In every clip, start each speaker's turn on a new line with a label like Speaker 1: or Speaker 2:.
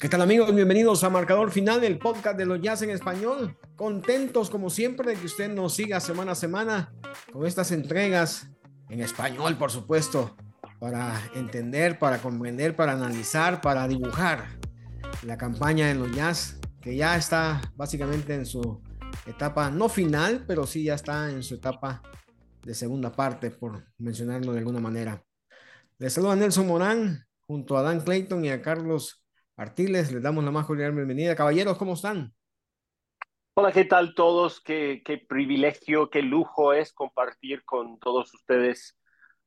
Speaker 1: ¿Qué tal amigos? Bienvenidos a Marcador Final, el podcast de los Jazz en español. Contentos como siempre de que usted nos siga semana a semana con estas entregas en español, por supuesto, para entender, para comprender, para analizar, para dibujar la campaña de los Jazz, que ya está básicamente en su etapa no final, pero sí ya está en su etapa de segunda parte, por mencionarlo de alguna manera. Les saluda Nelson Morán junto a Dan Clayton y a Carlos Artiles, les damos la más cordial bienvenida. Caballeros, ¿cómo están?
Speaker 2: Hola, ¿qué tal todos? Qué, qué privilegio, qué lujo es compartir con todos ustedes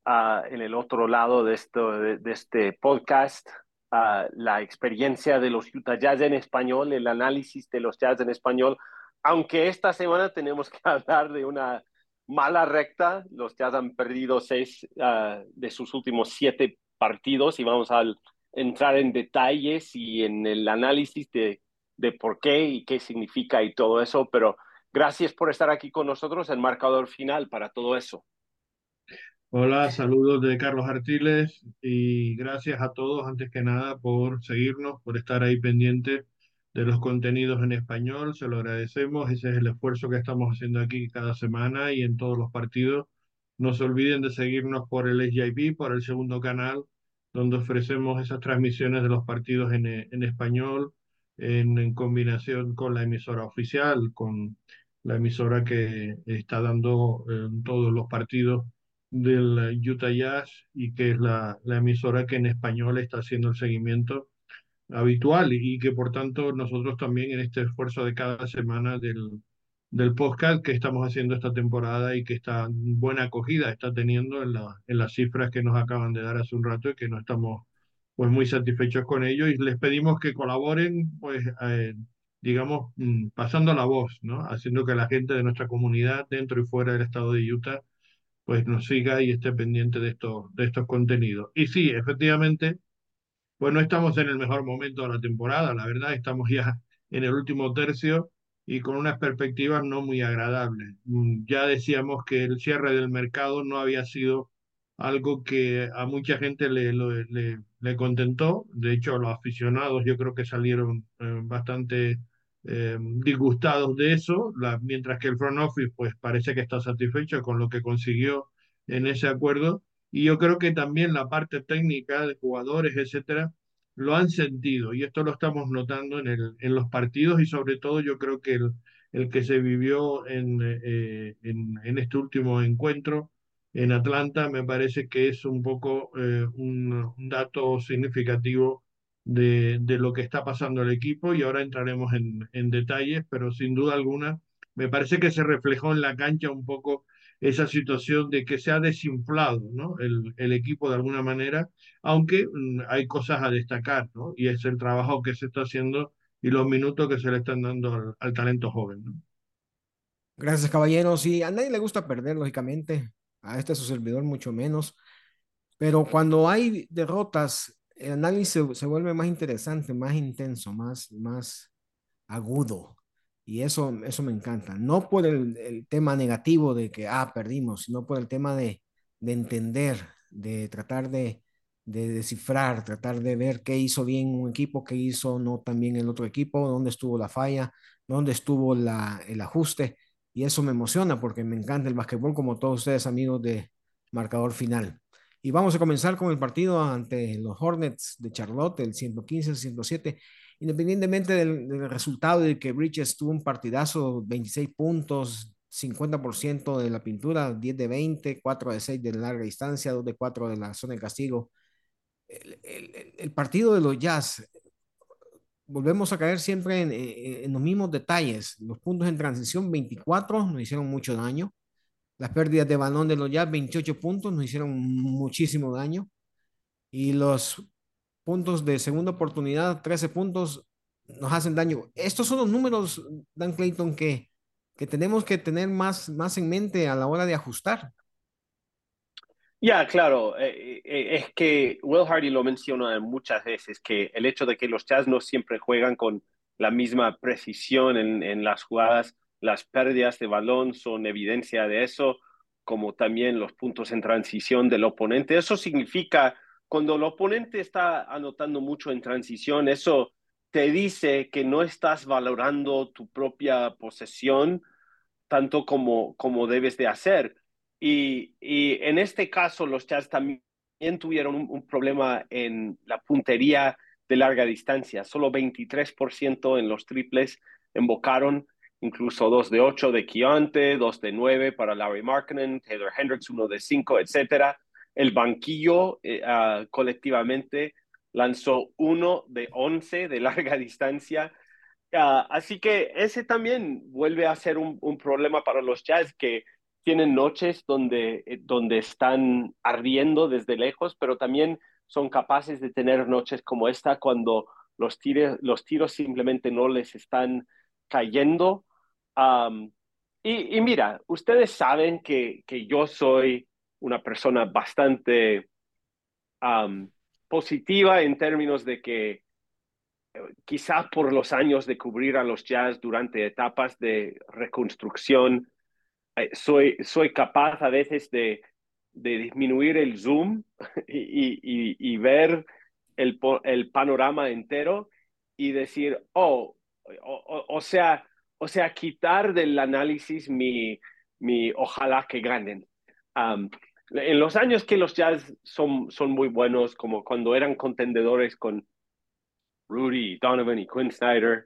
Speaker 2: uh, en el otro lado de, esto, de, de este podcast uh, la experiencia de los Utah Jazz en español, el análisis de los Jazz en español, aunque esta semana tenemos que hablar de una mala recta. Los Jazz han perdido seis uh, de sus últimos siete partidos y vamos al entrar en detalles y en el análisis de, de por qué y qué significa y todo eso, pero gracias por estar aquí con nosotros, el marcador final para todo eso.
Speaker 3: Hola, saludos de Carlos Artiles y gracias a todos antes que nada por seguirnos, por estar ahí pendiente de los contenidos en español, se lo agradecemos, ese es el esfuerzo que estamos haciendo aquí cada semana y en todos los partidos. No se olviden de seguirnos por el SJP, por el segundo canal, donde ofrecemos esas transmisiones de los partidos en, en español, en, en, combinación con la emisora oficial, con la emisora que está dando eh, todos los partidos del Utah Jazz y que es la, la emisora que en español está haciendo el seguimiento habitual y que por tanto nosotros también en este esfuerzo de cada semana del, del podcast que estamos haciendo esta temporada y que está buena acogida está teniendo en, la, en las cifras que nos acaban de dar hace un rato y que no estamos pues muy satisfechos con ello. Y les pedimos que colaboren pues eh, digamos mm, pasando la voz no haciendo que la gente de nuestra comunidad dentro y fuera del estado de Utah pues nos siga y esté pendiente de estos de estos contenidos. Y sí efectivamente pues no estamos en el mejor momento de la temporada la verdad estamos ya en el último tercio y con unas perspectivas no muy agradables. Mm, ya decíamos que el cierre del mercado no había sido algo que a mucha gente le, le, contentó. De hecho, los aficionados yo creo que salieron eh, bastante eh, disgustados de eso, mientras que el front office pues parece que está satisfecho con lo que consiguió en ese acuerdo. Y yo creo que también la parte técnica de jugadores, etcétera, lo han sentido y esto lo estamos notando en, el, en los partidos y sobre todo yo creo que el, el que se vivió en, eh, en, en, este último encuentro en Atlanta me parece que es un poco eh, un, un, dato significativo de, de, lo que está pasando el equipo y ahora entraremos en, en detalles, pero sin duda alguna me parece que se reflejó en la cancha un poco esa situación de que se ha desinflado ¿no? el, el equipo de alguna manera, aunque mm, hay cosas a destacar, ¿no? y es el trabajo que se está haciendo y los minutos que se le están dando al, al talento joven. ¿no?
Speaker 1: Gracias, caballeros. Y a nadie le gusta perder, lógicamente, a este su servidor mucho menos, pero cuando hay derrotas, el análisis se, se vuelve más interesante, más intenso, más, más agudo. Y eso, eso me encanta. No por el, tema negativo de que, ah, perdimos, sino por el tema de, de entender, de tratar de, de, descifrar, tratar de ver qué hizo bien un equipo, qué hizo no tan bien el otro equipo, dónde estuvo la falla, dónde estuvo la, el ajuste. Y eso me emociona porque me encanta el básquetbol, como todos ustedes, amigos de marcador final. Y vamos a comenzar con el partido ante los Hornets de Charlotte, el 115-107 independientemente del, del, resultado de que Bridges tuvo un partidazo, 26 puntos, 50% de la pintura, 10 de 20, 4 de 6 de larga distancia, 2 de 4 de la zona de castigo. El, el, el partido de los Jazz, volvemos a caer siempre en, en, en, los mismos detalles. Los puntos en transición, 24, nos hicieron mucho daño. Las pérdidas de balón de los Jazz, 28 puntos, nos hicieron muchísimo daño. Y los puntos de segunda oportunidad, 13 puntos, nos hacen daño. Estos son los números, Dan Clayton, que, que tenemos que tener más, más en mente a la hora de ajustar.
Speaker 2: Ya, yeah, claro, eh, eh, es que Will Hardy lo menciona muchas veces, que el hecho de que los Jazz no siempre juegan con la misma precisión en, en las jugadas, las pérdidas de balón son evidencia de eso, como también los puntos en transición del oponente. Eso significa cuando el oponente está anotando mucho en transición, eso te dice que no estás valorando tu propia posesión tanto como, como debes de hacer. Y, y en este caso, los Jazz también tuvieron un, un, problema en la puntería de larga distancia. Solo 23% en los triples embocaron, incluso 2 de 8 de Keonte, 2 de 9 para Larry Markkinen, Taylor Hendricks 1 de 5, etcétera. El banquillo eh, uh, colectivamente lanzó 1 de 11 de larga distancia. Uh, así que ese también vuelve a ser un, problema para los Jazz que tienen noches donde, eh, donde están ardiendo desde lejos, pero también son capaces de tener noches como esta cuando los, los tiros simplemente no les están cayendo. Y, y, mira, ustedes saben que, que, yo soy una persona bastante um, positiva en términos de que quizás por los años de cubrir a los jazz durante etapas de reconstrucción, eh, soy, soy capaz a veces de, de disminuir el zoom y, y, ver el, el, panorama entero y decir, oh, o, o, sea, o sea, quitar del análisis mi, mi ojalá que ganen. En los años que los Jazz son, son muy buenos, como cuando eran contendedores con Rudy, Donovan y Quinn Snyder,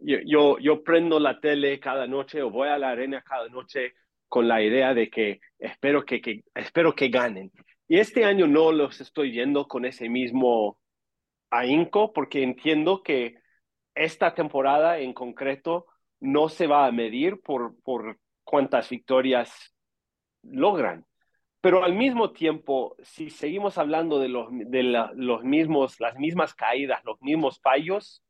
Speaker 2: yo, yo, prendo la tele cada noche o voy a la arena cada noche con la idea de que espero que, que, espero que ganen. Y este año no los estoy yendo con ese mismo ahínco porque entiendo que esta temporada en concreto no se va a medir por, por cuántas victorias logran. Pero al mismo tiempo, si seguimos hablando de, los, de la, los mismos, las mismas caídas, los mismos fallos,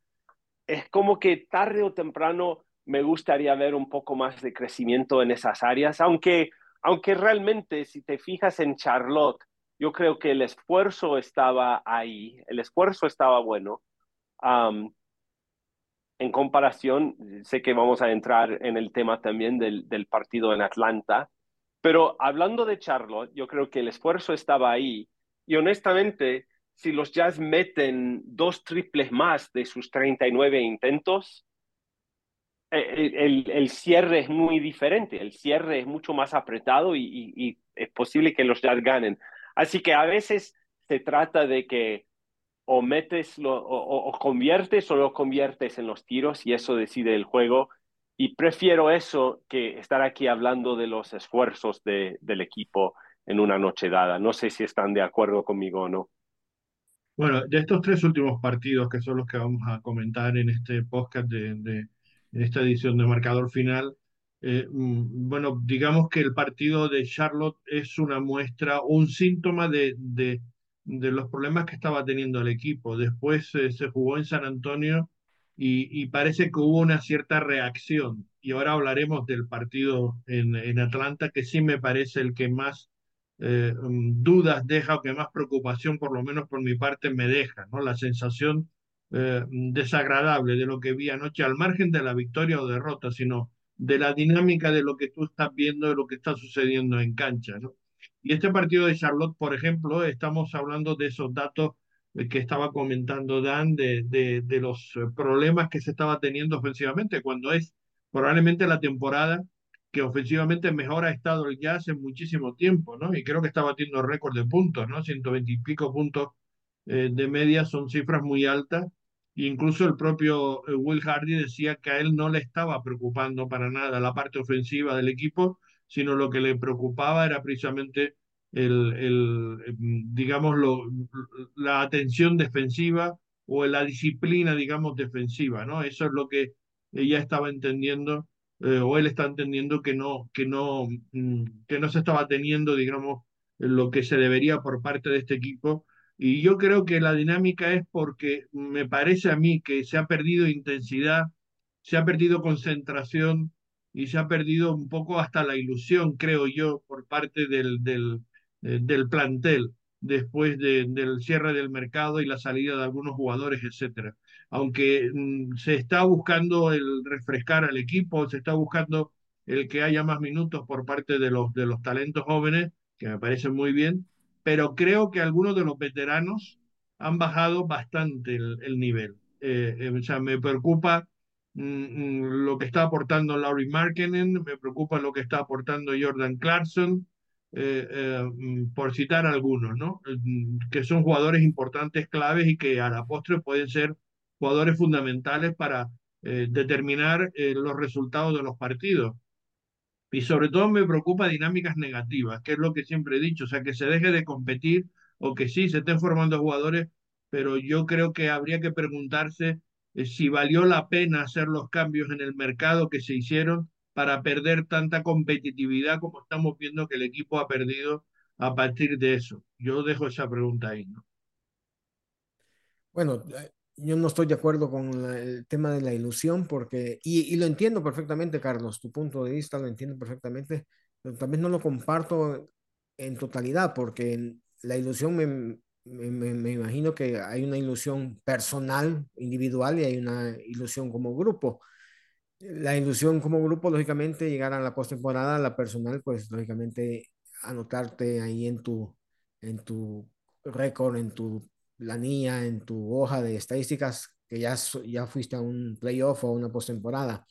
Speaker 2: es como que tarde o temprano me gustaría ver un poco más de crecimiento en esas áreas, aunque, aunque realmente si te fijas en Charlotte, yo creo que el esfuerzo estaba ahí, el esfuerzo estaba bueno. En comparación, sé que vamos a entrar en el tema también del, del partido en Atlanta, pero hablando de Charlotte, yo creo que el esfuerzo estaba ahí y honestamente, si los Jazz meten dos triples más de sus 39 intentos, el, el, el, cierre es muy diferente, el cierre es mucho más apretado y, es posible que los Jazz ganen. Así que a veces se trata de que o metes lo, o, o, conviertes o lo conviertes en los tiros y eso decide el juego. Y prefiero eso que estar aquí hablando de los esfuerzos de, del equipo en una noche dada. No sé si están de acuerdo conmigo o no.
Speaker 3: Bueno, de estos tres últimos partidos que son los que vamos a comentar en este podcast de, de en esta edición de marcador final. Eh, bueno, digamos que el partido de Charlotte es una muestra, un síntoma de, de, de los problemas que estaba teniendo el equipo. Después eh, se jugó en San Antonio y, parece que hubo una cierta reacción. Y ahora hablaremos del partido en, en Atlanta, que sí me parece el que más eh, dudas deja o que más preocupación, por lo menos por mi parte, me deja, ¿no? La sensación eh, desagradable de lo que vi anoche, al margen de la victoria o derrota, sino de la dinámica de lo que tú estás viendo, de lo que está sucediendo en cancha. ¿no? Y este partido de Charlotte, por ejemplo, estamos hablando de esos datos que estaba comentando Dan, de, de, de los problemas que se estaba teniendo ofensivamente, cuando es probablemente la temporada que ofensivamente mejor ha estado el Jazz en muchísimo tiempo, ¿no? Y creo que está batiendo récord de puntos, ¿no? 120 y pico puntos eh, de media son cifras muy altas Incluso el propio eh, Will Hardy decía que a él no le estaba preocupando para nada la parte ofensiva del equipo, sino lo que le preocupaba era precisamente el, el em, digamos, lo, la atención defensiva o la disciplina, digamos, defensiva, ¿no? Eso es lo que ella estaba entendiendo, eh, o él está entendiendo que no, que no, mm, que no se estaba teniendo, digamos, lo que se debería por parte de este equipo y yo creo que la dinámica es porque me parece a mí que se ha perdido intensidad, se ha perdido concentración y se ha perdido un poco hasta la ilusión, creo yo, por parte del, del, eh, del plantel después de, del cierre del mercado y la salida de algunos jugadores, etcétera. Aunque mm, se está buscando el refrescar al equipo, se está buscando el que haya más minutos por parte de los, de los talentos jóvenes, que me parece muy bien, pero creo que algunos de los veteranos han bajado bastante el, nivel. Eh, eh, o sea, me preocupa mm, mm, lo que está aportando Laurie Markkinen, me preocupa lo que está aportando Jordan Clarkson, eh, mm, por citar algunos, ¿no? que son jugadores importantes, claves y que a la postre pueden ser jugadores fundamentales para determinar los resultados de los partidos. Y sobre todo me preocupa dinámicas negativas, que es lo que siempre he dicho, o sea, que se deje de competir o que sí, se estén formando jugadores, pero yo creo que habría que preguntarse eh, si valió la pena hacer los cambios en el mercado que se hicieron para perder tanta competitividad como estamos viendo que el equipo ha perdido a partir de eso. Yo dejo esa pregunta ahí. ¿no?
Speaker 1: Bueno, eh, yo no estoy de acuerdo con el tema de la ilusión porque, y, lo entiendo perfectamente, Carlos, tu punto de vista lo entiendo perfectamente, pero también no lo comparto en totalidad porque la ilusión me, me, me, imagino que hay una ilusión personal, individual y hay una ilusión como grupo. La ilusión como grupo, lógicamente, llegar a la postemporada, la personal, pues lógicamente anotarte ahí en tu, en tu récord, en tu planilla, en tu hoja de estadísticas, que ya, ya fuiste a un playoff o una postemporada.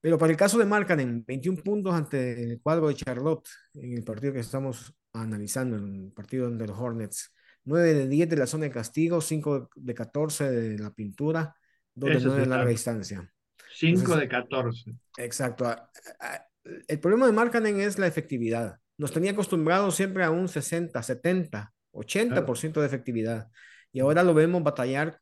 Speaker 1: Pero para el caso de Markkanen, 21 puntos ante el cuadro de Charlotte en el partido que estamos analizando, en el partido de los Hornets. 9 de 10 de la zona de castigo, 5 de 14 de la pintura, 2 de 9 de larga distancia.
Speaker 3: 5 de 14.
Speaker 1: Exacto. El problema de Markkanen es la efectividad. Nos tenía acostumbrados siempre a un 60, 70, 80% de efectividad. Y ahora lo vemos batallar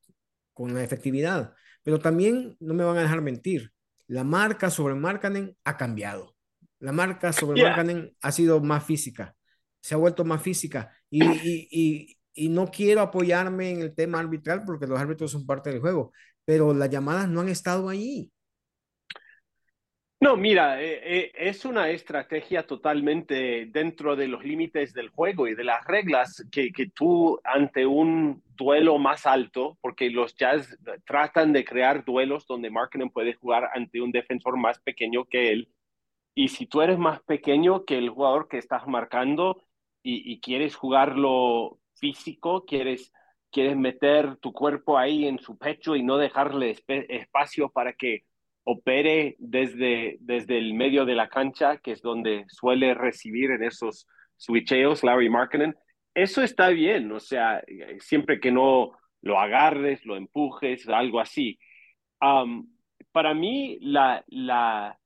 Speaker 1: con la efectividad. Pero también no me van a dejar mentir. La marca sobre Markkanen ha cambiado. La marca sobre yeah. Markkanen ha sido más física. Se ha vuelto más física. Y, y, y, y, no quiero apoyarme en el tema arbitral porque los árbitros son parte del juego. Pero las llamadas no han estado ahí.
Speaker 2: No, mira, eh, eh, es una estrategia totalmente dentro de los límites del juego y de las reglas que, que tú ante un duelo más alto, porque los Jazz tratan de crear duelos donde Markkinen puede jugar ante un defensor más pequeño que él. Y si tú eres más pequeño que el jugador que estás marcando y, quieres jugarlo físico, quieres, quieres meter tu cuerpo ahí en su pecho y no dejarle espacio para que opere desde, desde el medio de la cancha, que es donde suele recibir en esos switcheos Larry Markkinen, eso está bien, o sea, siempre que no lo agarres, lo empujes, algo así. Um, para mí, la, la,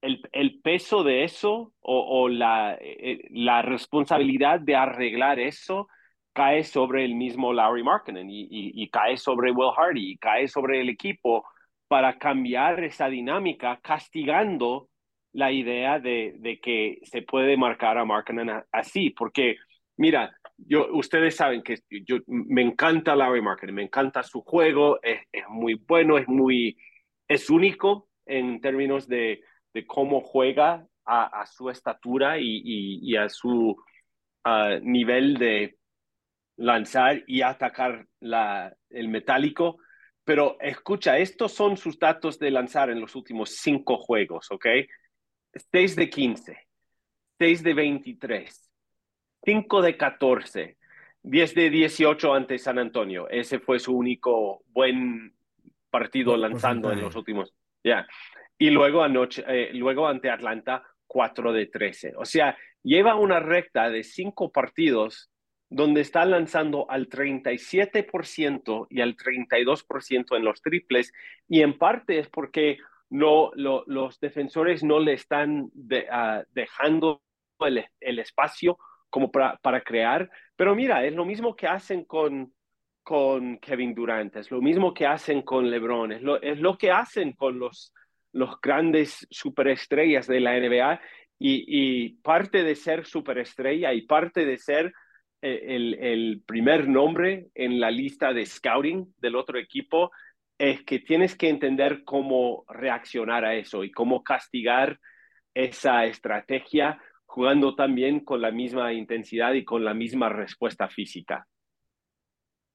Speaker 2: el, el, peso de eso o, o la, eh, la, responsabilidad de arreglar eso cae sobre el mismo Larry Markkinen y, y, y, cae sobre Will Hardy y cae sobre el equipo para cambiar esa dinámica, castigando la idea de, de que se puede marcar a Markkanen así, porque mira, yo, ustedes saben que yo, me encanta Larry Markkanen, me encanta su juego, es, es, muy bueno, es muy, es único en términos de, de cómo juega a, su estatura y, y, y a su uh, nivel de lanzar y atacar la, el metálico pero escucha, estos son sus datos de lanzar en los últimos cinco juegos, ¿ok? 6 de 15, 6 de 23, 5 de 14, 10 de 18 ante San Antonio. Ese fue su único buen partido lanzando en los últimos. Ya. Yeah. Y luego anoche, eh, luego ante Atlanta, 4 de 13. O sea, lleva una recta de cinco partidos donde está lanzando al 37% y al 32% en los triples, y en parte es porque no, lo, los defensores no le están uh, dejando el, espacio como para, para, crear, pero mira, es lo mismo que hacen con, con Kevin Durant, es lo mismo que hacen con LeBron, es lo, es lo que hacen con los, los grandes superestrellas de la NBA, y parte de ser superestrella y parte de ser el, el, primer nombre en la lista de scouting del otro equipo, es que tienes que entender cómo reaccionar a eso y cómo castigar esa estrategia jugando también con la misma intensidad y con la misma respuesta física.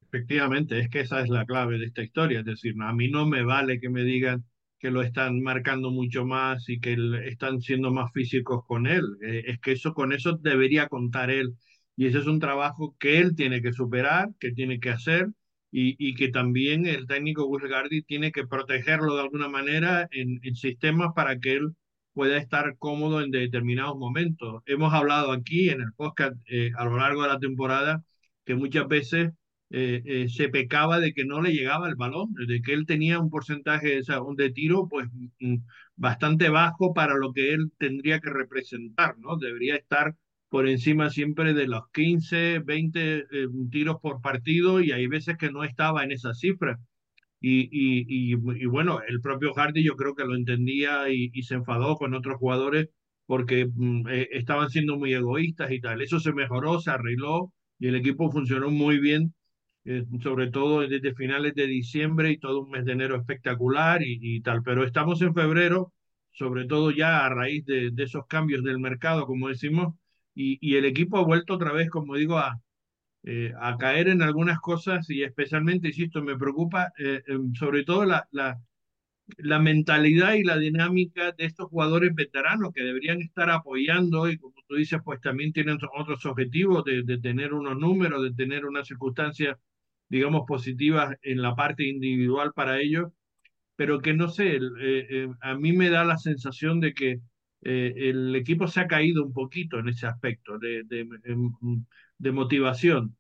Speaker 3: Efectivamente, es que esa es la clave de esta historia, es decir, a mí no me vale que me digan que lo están marcando mucho más y que están siendo más físicos con él, eh, es que eso con eso debería contar él y ese es un trabajo que él tiene que superar, que tiene que hacer y, y que también el técnico Gulgardi tiene que protegerlo de alguna manera en, en sistemas para que él pueda estar cómodo en determinados momentos. Hemos hablado aquí en el podcast eh, a lo largo de la temporada que muchas veces eh, eh, se pecaba de que no le llegaba el balón, de que él tenía un porcentaje o sea, de tiro pues mm, bastante bajo para lo que él tendría que representar, ¿no? Debería estar por encima siempre de los 15, 20 eh, tiros por partido y hay veces que no estaba en esa cifra. Y, y, y, y bueno, el propio Hardy yo creo que lo entendía y, se enfadó con otros jugadores porque mm, eh, estaban siendo muy egoístas y tal. Eso se mejoró, se arregló y el equipo funcionó muy bien, eh, sobre todo desde finales de diciembre y todo un mes de enero espectacular y, tal. Pero estamos en febrero, sobre todo ya a raíz de, de esos cambios del mercado, como decimos, y, y el equipo ha vuelto otra vez, como digo, a, eh, a caer en algunas cosas y especialmente, insisto, me preocupa eh, eh, sobre todo la, la, la, mentalidad y la dinámica de estos jugadores veteranos que deberían estar apoyando y como tú dices, pues también tienen otros objetivos de, de tener unos números, de tener unas circunstancias, digamos, positivas en la parte individual para ellos, pero que no sé, eh, a mí me da la sensación de que eh, el equipo se ha caído un poquito en ese aspecto de, de, de motivación.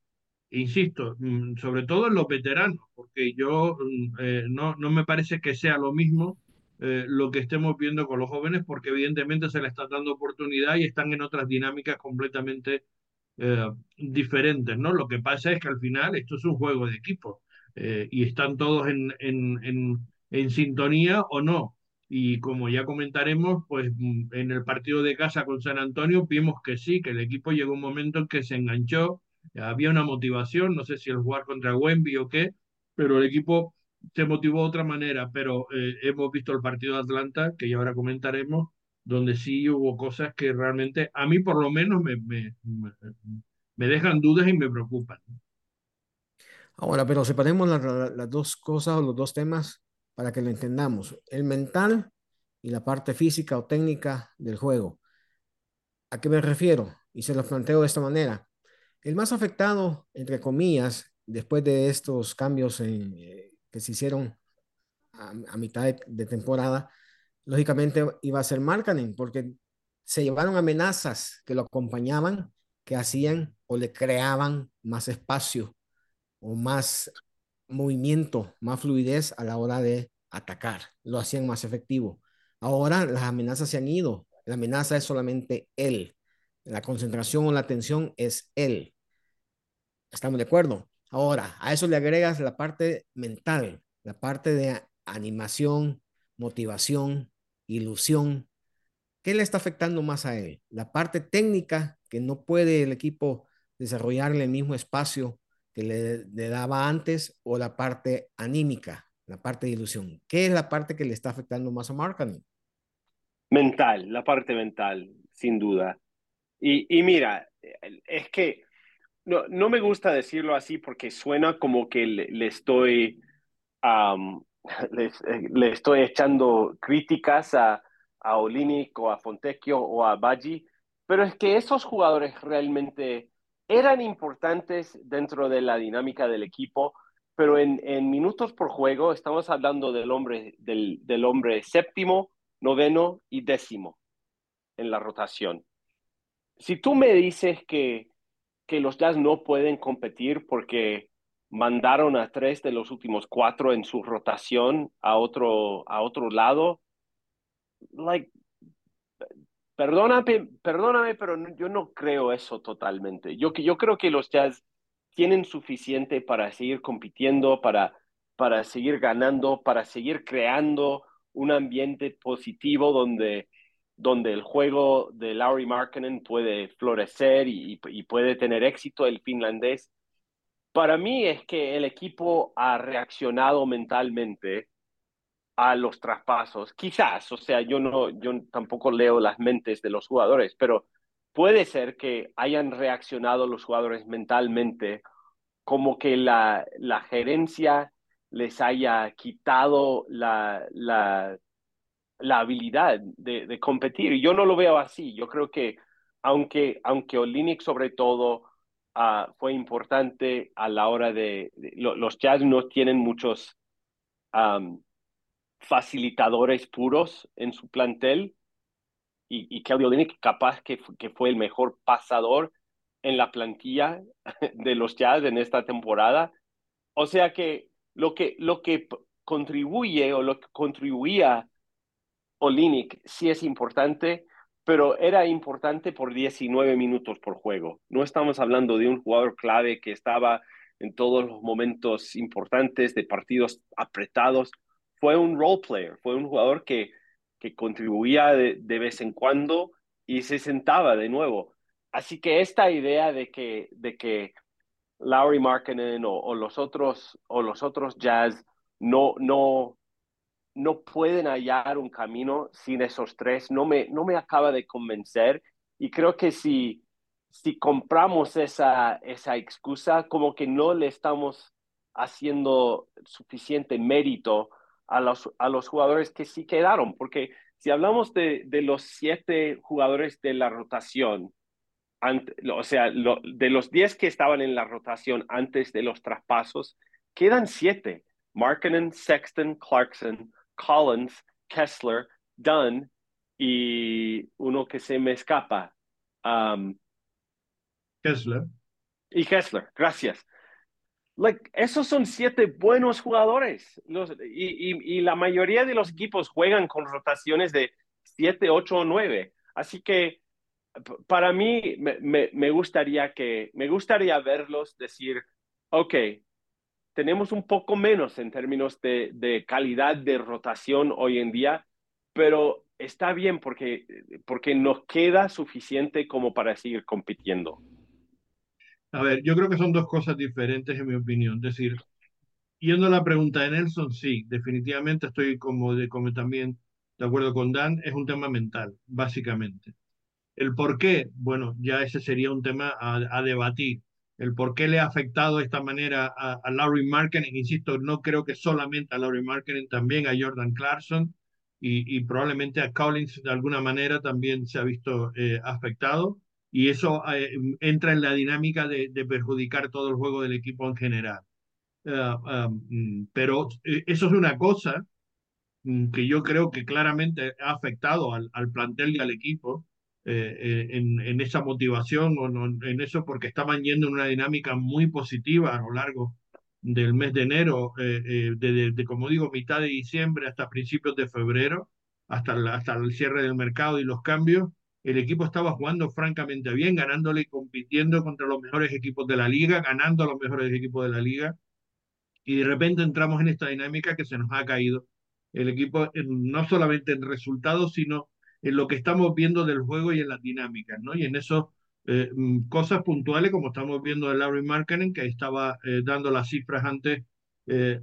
Speaker 3: Insisto, mm, sobre todo en los veteranos, porque yo mm, eh, no, no me parece que sea lo mismo eh, lo que estemos viendo con los jóvenes, porque evidentemente se les está dando oportunidad y están en otras dinámicas completamente diferentes, ¿no? Lo que pasa es que al final esto es un juego de equipo y están todos en, en, en sintonía o no. Y como ya comentaremos, pues mm, en el partido de casa con San Antonio vimos que sí, que el equipo llegó un momento en que se enganchó, había una motivación, no sé si el jugar contra Wemby o qué, pero el equipo se motivó de otra manera. Pero eh, hemos visto el partido de Atlanta, que ya ahora comentaremos, donde sí hubo cosas que realmente a mí por lo menos me, me, me, dejan dudas y me preocupan.
Speaker 1: Ahora, pero separemos las, las dos cosas o los dos temas para que lo entendamos. El mental y la parte física o técnica del juego. ¿A qué me refiero? Y se lo planteo de esta manera. El más afectado, entre comillas, después de estos cambios en, eh, que se hicieron a, mitad de, de, temporada, lógicamente iba a ser Markkanen, porque se llevaron amenazas que lo acompañaban, que hacían o le creaban más espacio o más movimiento, más fluidez a la hora de atacar, lo hacían más efectivo. Ahora las amenazas se han ido, la amenaza es solamente él, la concentración o la atención es él. ¿Estamos de acuerdo? Ahora, a eso le agregas la parte mental, la parte de animación, motivación, ilusión. ¿Qué le está afectando más a él? La parte técnica, que no puede el equipo desarrollarle el mismo espacio le, daba antes o la parte anímica, la parte de ilusión. ¿Qué es la parte que le está afectando más a Markkanen?
Speaker 2: Mental, la parte mental, sin duda. Y, y mira, es que no, no, me gusta decirlo así porque suena como que le, le estoy le, estoy echando críticas a, a Olinic o a Fontecchio o a Baggi, pero es que esos jugadores realmente eran importantes dentro de la dinámica del equipo, pero en, minutos por juego estamos hablando del hombre, del, del hombre séptimo, noveno y décimo en la rotación. Si tú me dices que, que los Jazz no pueden competir porque mandaron a tres de los últimos cuatro en su rotación a otro, a otro lado, like, Perdóname, perdóname, pero yo no creo eso totalmente. Yo, yo creo que los Jazz tienen suficiente para seguir compitiendo, para, para seguir ganando, para seguir creando un ambiente positivo donde, donde el juego de Larry Markkinen puede florecer y, y puede tener éxito el finlandés. Para mí es que el equipo ha reaccionado mentalmente a los traspasos. Quizás, o sea, yo no, yo tampoco leo las mentes de los jugadores, pero puede ser que hayan reaccionado los jugadores mentalmente como que la, la gerencia les haya quitado la, la, la habilidad de, de, competir. Yo no lo veo así. Yo creo que aunque, aunque Olinik sobre todo uh, fue importante a la hora de, de lo, los Jazz no tienen muchos facilitadores puros en su plantel y, y Kelly Olynyk capaz que, que fue el mejor pasador en la plantilla de los Jazz en esta temporada. O sea que lo que, lo que contribuye o lo que contribuía Olinic sí es importante, pero era importante por 19 minutos por juego. No estamos hablando de un jugador clave que estaba en todos los momentos importantes de partidos apretados. Fue un role player, fue un jugador que, que contribuía de, de vez en cuando y se sentaba de nuevo. Así que esta idea de que, de que Lowry Markkinen o, o, los otros o los otros Jazz no, no, no pueden hallar un camino sin esos tres, no me, no me acaba de convencer y creo que si, si compramos esa, esa excusa, como que no le estamos haciendo suficiente mérito a los, a los jugadores que sí quedaron, porque si hablamos de, de los siete jugadores de la rotación, ante, o sea, lo, de los diez que estaban en la rotación antes de los traspasos, quedan siete. Markkinen, Sexton, Clarkson, Collins, Kessler, Dunn y uno que se me escapa. Um,
Speaker 3: Kessler.
Speaker 2: Y Kessler, gracias. Like, esos son siete buenos jugadores. Y, y, y, la mayoría de los equipos juegan con rotaciones de siete, ocho o nueve. Así que para mí me, me, me, gustaría que me gustaría verlos decir, ok, tenemos un poco menos en términos de, de calidad de rotación hoy en día, pero está bien porque, porque nos queda suficiente como para seguir compitiendo.
Speaker 3: A ver, yo creo que son dos cosas diferentes en mi opinión. Es decir, yendo a la pregunta de Nelson, sí, definitivamente estoy como, de, como también de acuerdo con Dan, es un tema mental, básicamente. El por qué, bueno, ya ese sería un tema a, a debatir. El por qué le ha afectado de esta manera a, a Laurie Markkinen, insisto, no creo que solamente a Laurie Markkinen, también a Jordan Clarkson y, y, probablemente a Collins de alguna manera también se ha visto eh, afectado y eso eh, entra en la dinámica de, perjudicar todo el juego del equipo en general. Uh, um, pero eh, eso es una cosa um, que yo creo que claramente ha afectado al, plantel y al equipo eh, en, en, esa motivación o no, en eso porque estaban yendo en una dinámica muy positiva a lo largo del mes de enero, eh, eh, de, como digo, mitad de diciembre hasta principios de febrero, hasta, la, hasta el cierre del mercado y los cambios, el equipo estaba jugando francamente bien, ganándole y compitiendo contra los mejores equipos de la liga, ganando a los mejores equipos de la liga, y de repente entramos en esta dinámica que se nos ha caído el equipo, no solamente en resultados, sino en lo que estamos viendo del juego y en las dinámicas, ¿no? Y en eso, eh, cosas puntuales, como estamos viendo de Larry Markkinen, que estaba eh, dando las cifras antes, eh,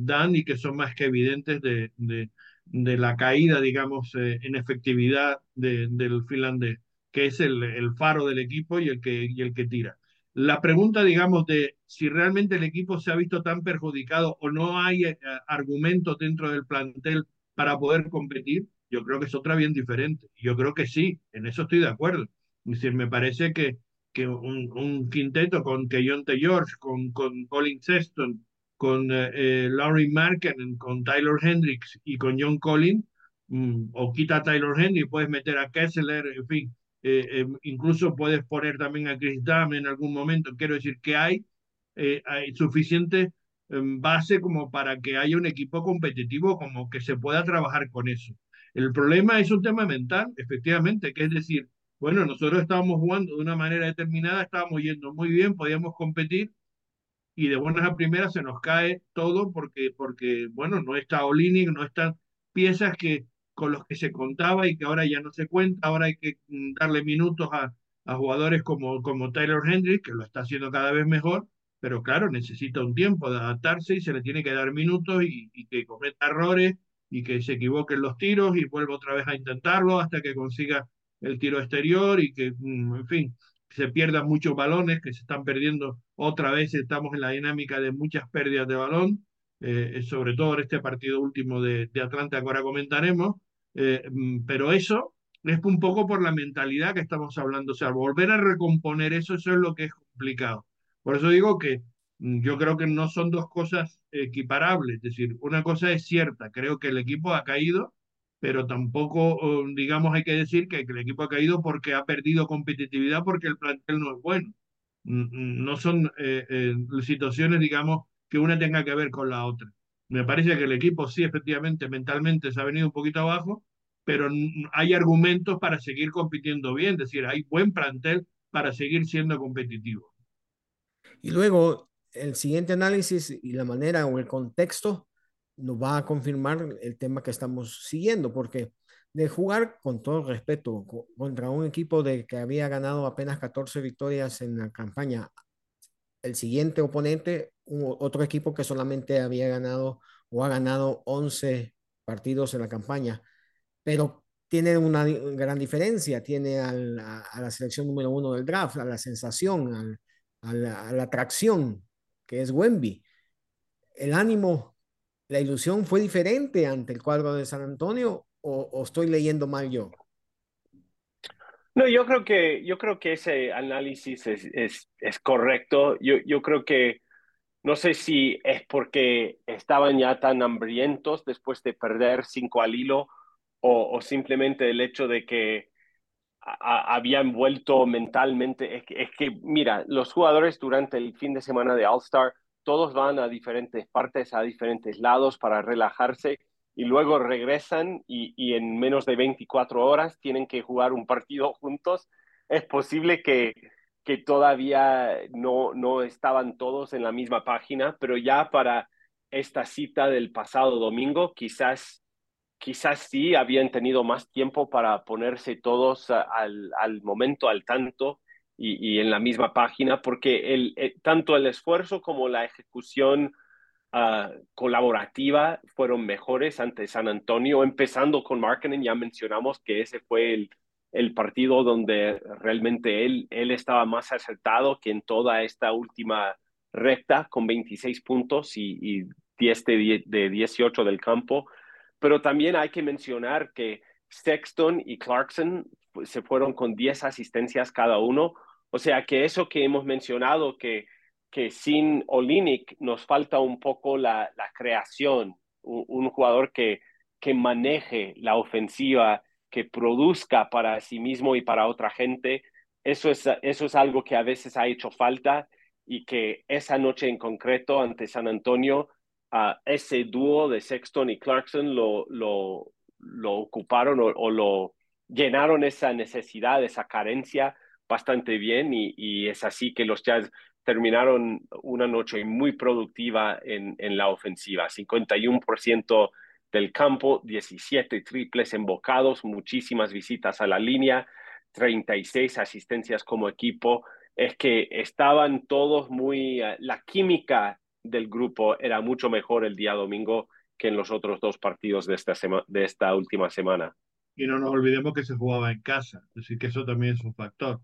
Speaker 3: Dan, y que son más que evidentes de, de, de la caída, digamos, en efectividad de, del finlandés, que es el, el, faro del equipo y el, que, y el que tira. La pregunta, digamos, de si realmente el equipo se ha visto tan perjudicado o no hay argumentos dentro del plantel para poder competir, yo creo que es otra bien diferente. Yo creo que sí, en eso estoy de acuerdo. Decir, me parece que, que un, quinteto con Keyonte George, con, con Colin Sexton, con eh, eh, Laurie Marken, con Tyler Hendricks y con John Collins, mmm, o quita a Tyler Hendricks, puedes meter a Kessler, en fin, eh, eh, incluso puedes poner también a Chris Dame en algún momento. Quiero decir que hay, eh, hay suficiente em, base como para que haya un equipo competitivo, como que se pueda trabajar con eso. El problema es un tema mental, efectivamente, que es decir, bueno, nosotros estábamos jugando de una manera determinada, estábamos yendo muy bien, podíamos competir y de buenas a primeras se nos cae todo porque, porque bueno, no está Olinic, no están piezas que con los que se contaba y que ahora ya no se cuenta, ahora hay que darle minutos a, a jugadores como, como Taylor Hendricks, que lo está haciendo cada vez mejor, pero claro, necesita un tiempo de adaptarse y se le tiene que dar minutos y, y que cometa errores y que se equivoquen los tiros y vuelva otra vez a intentarlo hasta que consiga el tiro exterior y que, en fin, se pierdan muchos balones, que se están perdiendo otra vez, estamos en la dinámica de muchas pérdidas de balón, eh, sobre todo en este partido último de, de Atlanta que ahora comentaremos, eh, pero eso es un poco por la mentalidad que estamos hablando, o sea, volver a recomponer eso, eso es lo que es complicado. Por eso digo que mm, yo creo que no son dos cosas equiparables. Es decir, una cosa es cierta, creo que el equipo ha caído, pero tampoco, digamos, hay que decir que, el equipo ha caído porque ha perdido competitividad porque el plantel no es bueno. No son eh, eh, situaciones, digamos, que una tenga que ver con la otra. Me parece que el equipo sí, efectivamente, mentalmente se ha venido un poquito abajo, pero hay argumentos para seguir compitiendo bien, es decir, hay buen plantel para seguir siendo competitivo.
Speaker 1: Y luego, el siguiente análisis y la manera o el contexto nos va a confirmar el tema que estamos siguiendo, porque de jugar con todo respeto contra un equipo de que había ganado apenas 14 victorias en la campaña, el siguiente oponente, otro equipo que solamente había ganado o ha ganado 11 partidos en la campaña, pero tiene una gran diferencia, tiene a, la selección número uno del draft, a la sensación, a, la, atracción, que es Wemby. El ánimo, la ilusión fue diferente ante el cuadro de San Antonio o, estoy leyendo mal yo?
Speaker 2: No, yo creo que, yo creo que ese análisis es, es, correcto. Yo, yo creo que no sé si es porque estaban ya tan hambrientos después de perder cinco al hilo o, simplemente el hecho de que habían vuelto mentalmente. Es que, es que, mira, los jugadores durante el fin de semana de All Star, todos van a diferentes partes, a diferentes lados para relajarse y luego regresan y, en menos de 24 horas tienen que jugar un partido juntos. Es posible que, que todavía no, no estaban todos en la misma página, pero ya para esta cita del pasado domingo, quizás quizás sí habían tenido más tiempo para ponerse todos al, al momento, al tanto y, y, en la misma página, porque el, eh, tanto el esfuerzo como la ejecución uh, colaborativa fueron mejores ante San Antonio, empezando con Marketing, ya mencionamos que ese fue el, el partido donde realmente él, él estaba más acertado que en toda esta última recta con 26 puntos y, y 10 de, de 18 del campo pero también hay que mencionar que Sexton y Clarkson pues, se fueron con 10 asistencias cada uno. O sea que eso que hemos mencionado, que, que sin Olinick nos falta un poco la, la creación, un, jugador que, que maneje la ofensiva, que produzca para sí mismo y para otra gente. Eso es, eso es algo que a veces ha hecho falta y que esa noche en concreto ante San Antonio a ese dúo de Sexton y Clarkson lo, lo, lo ocuparon o, lo llenaron esa necesidad, esa carencia bastante bien y, y, es así que los Jazz terminaron una noche muy productiva en, en la ofensiva, 51% del campo, 17 triples embocados, muchísimas visitas a la línea, 36 asistencias como equipo. Es que estaban todos muy, eh, la química del grupo era mucho mejor el día domingo que en los otros dos partidos de esta, de esta última semana.
Speaker 3: Y no nos olvidemos que se jugaba en casa, decir, que eso también es un factor.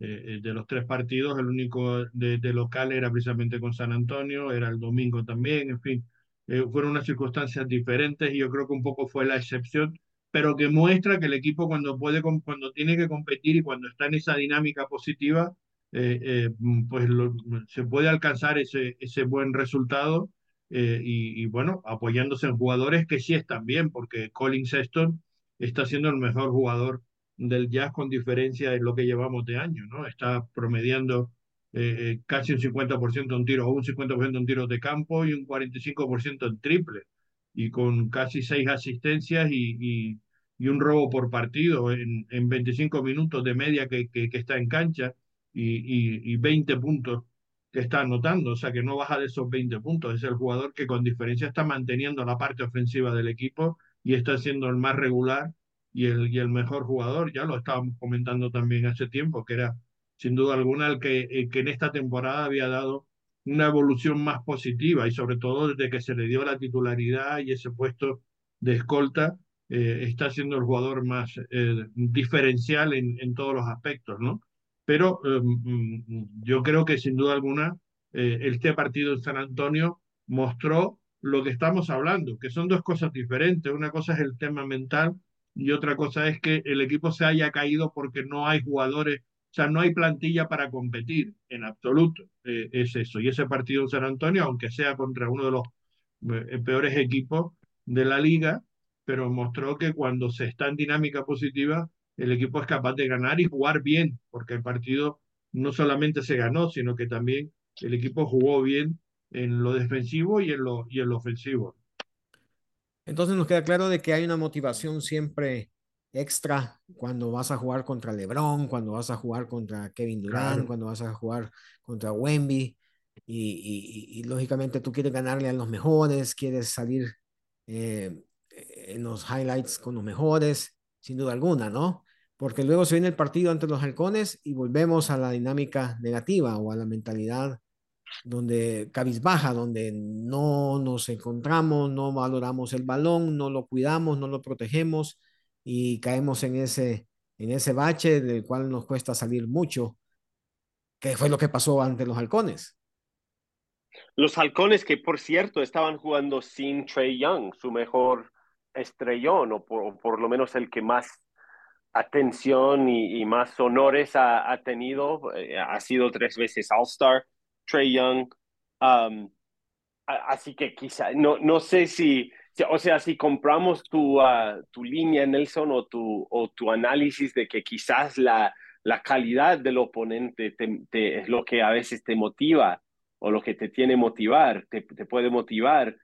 Speaker 3: Eh, de los tres partidos, el único de, local era precisamente con San Antonio, era el domingo también, en fin, eh, fueron unas circunstancias diferentes y yo creo que un poco fue la excepción, pero que muestra que el equipo cuando puede, cuando tiene que competir y cuando está en esa dinámica positiva, eh, eh, pues se puede alcanzar ese, ese buen resultado eh, y, bueno, apoyándose en jugadores que sí están bien, porque Colin Sexton está siendo el mejor jugador del Jazz con diferencia en lo que llevamos de año, ¿no? Está promediando casi un 50% en tiro o un 50% en tiros de campo y un 45% en triple, y con casi seis asistencias y, y, y un robo por partido en, en 25 minutos de media que, que, que está en cancha y, y, 20 puntos que está anotando, o sea que no baja de esos 20 puntos, es el jugador que con diferencia está manteniendo la parte ofensiva del equipo y está siendo el más regular y el, y el mejor jugador, ya lo estábamos comentando también hace tiempo, que era sin duda alguna el que, que en esta temporada había dado una evolución más positiva y sobre todo desde que se le dio la titularidad y ese puesto de escolta, eh, está siendo el jugador más eh, diferencial en, en todos los aspectos, ¿no? pero eh, mm, yo creo que sin duda alguna eh, este partido en San Antonio mostró lo que estamos hablando, que son dos cosas diferentes. Una cosa es el tema mental y otra cosa es que el equipo se haya caído porque no hay jugadores O sea, no hay plantilla para competir en absoluto. Eh, es eso. Y ese partido en San Antonio, aunque sea contra uno de los eh, peores equipos de la liga, pero mostró que cuando se está en dinámica positiva, el equipo es capaz de ganar y jugar bien, porque el partido no solamente se ganó, sino que también el equipo jugó bien en lo defensivo y en lo, y en lo ofensivo.
Speaker 1: Entonces nos queda claro de que hay una motivación siempre extra cuando vas a jugar contra LeBron, cuando vas a jugar contra Kevin Durant, claro. cuando vas a jugar contra Wemby. Y, y, y, lógicamente tú quieres ganarle a los mejores, quieres salir eh, en los highlights con los mejores, sin duda alguna, ¿no? Porque luego se viene el partido ante los halcones y volvemos a la dinámica negativa o a la mentalidad donde cabizbaja, donde no nos encontramos, no valoramos el balón, no lo cuidamos, no lo protegemos y caemos en ese, en ese bache del cual nos cuesta salir mucho, que fue lo que pasó ante los halcones.
Speaker 2: Los halcones que, por cierto, estaban jugando sin Trey Young, su mejor estrellón, o por, por lo menos el que más atención y, más honores ha, ha tenido, eh, ha sido tres veces All-Star, Trey Young. Así que quizá, no, no sé si, o sea, si compramos tu, uh, tu línea, Nelson, o tu, o tu análisis de que quizás la, la calidad del oponente te, te, es lo que a veces te motiva o lo que te tiene motivar, te, te puede motivar.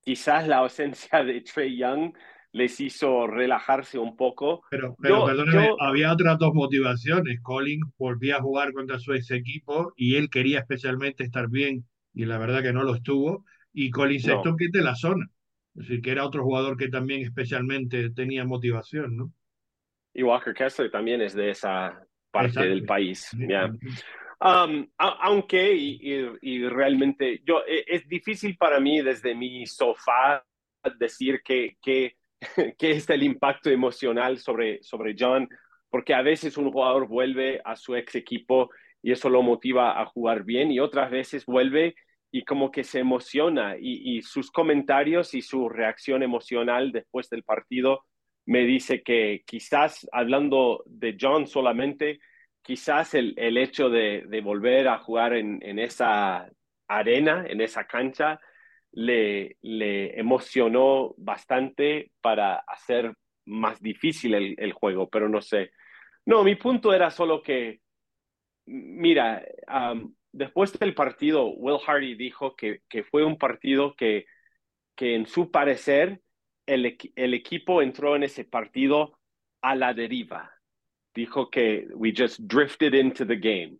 Speaker 2: Quizás la ausencia de Trey Young les hizo relajarse un poco.
Speaker 3: Pero, pero yo, perdóname, yo... había otras dos motivaciones. Colin volvía a jugar contra su ex equipo y él quería especialmente estar bien y la verdad que no lo estuvo. Y Colin Sexton, no. que es de la zona. Es decir, que era otro jugador que también especialmente tenía motivación, ¿no?
Speaker 2: Y Walker Kessler también es de esa parte Exacto. del país. Yeah. Um, aunque, y, y, y, realmente, yo, e, es difícil para mí desde mi sofá decir que, que, que es el impacto emocional sobre, sobre John, porque a veces un jugador vuelve a su ex equipo y eso lo motiva a jugar bien y otras veces vuelve y como que se emociona y, sus comentarios y su reacción emocional después del partido me dice que quizás hablando de John solamente, quizás el, el hecho de, volver a jugar en, esa arena, en esa cancha, le, le, emocionó bastante para hacer más difícil el, el, juego, pero no sé. No, mi punto era solo que, mira, después del partido, Will Hardy dijo que, que fue un partido que, que en su parecer el, el equipo entró en ese partido a la deriva dijo que we just drifted into the game.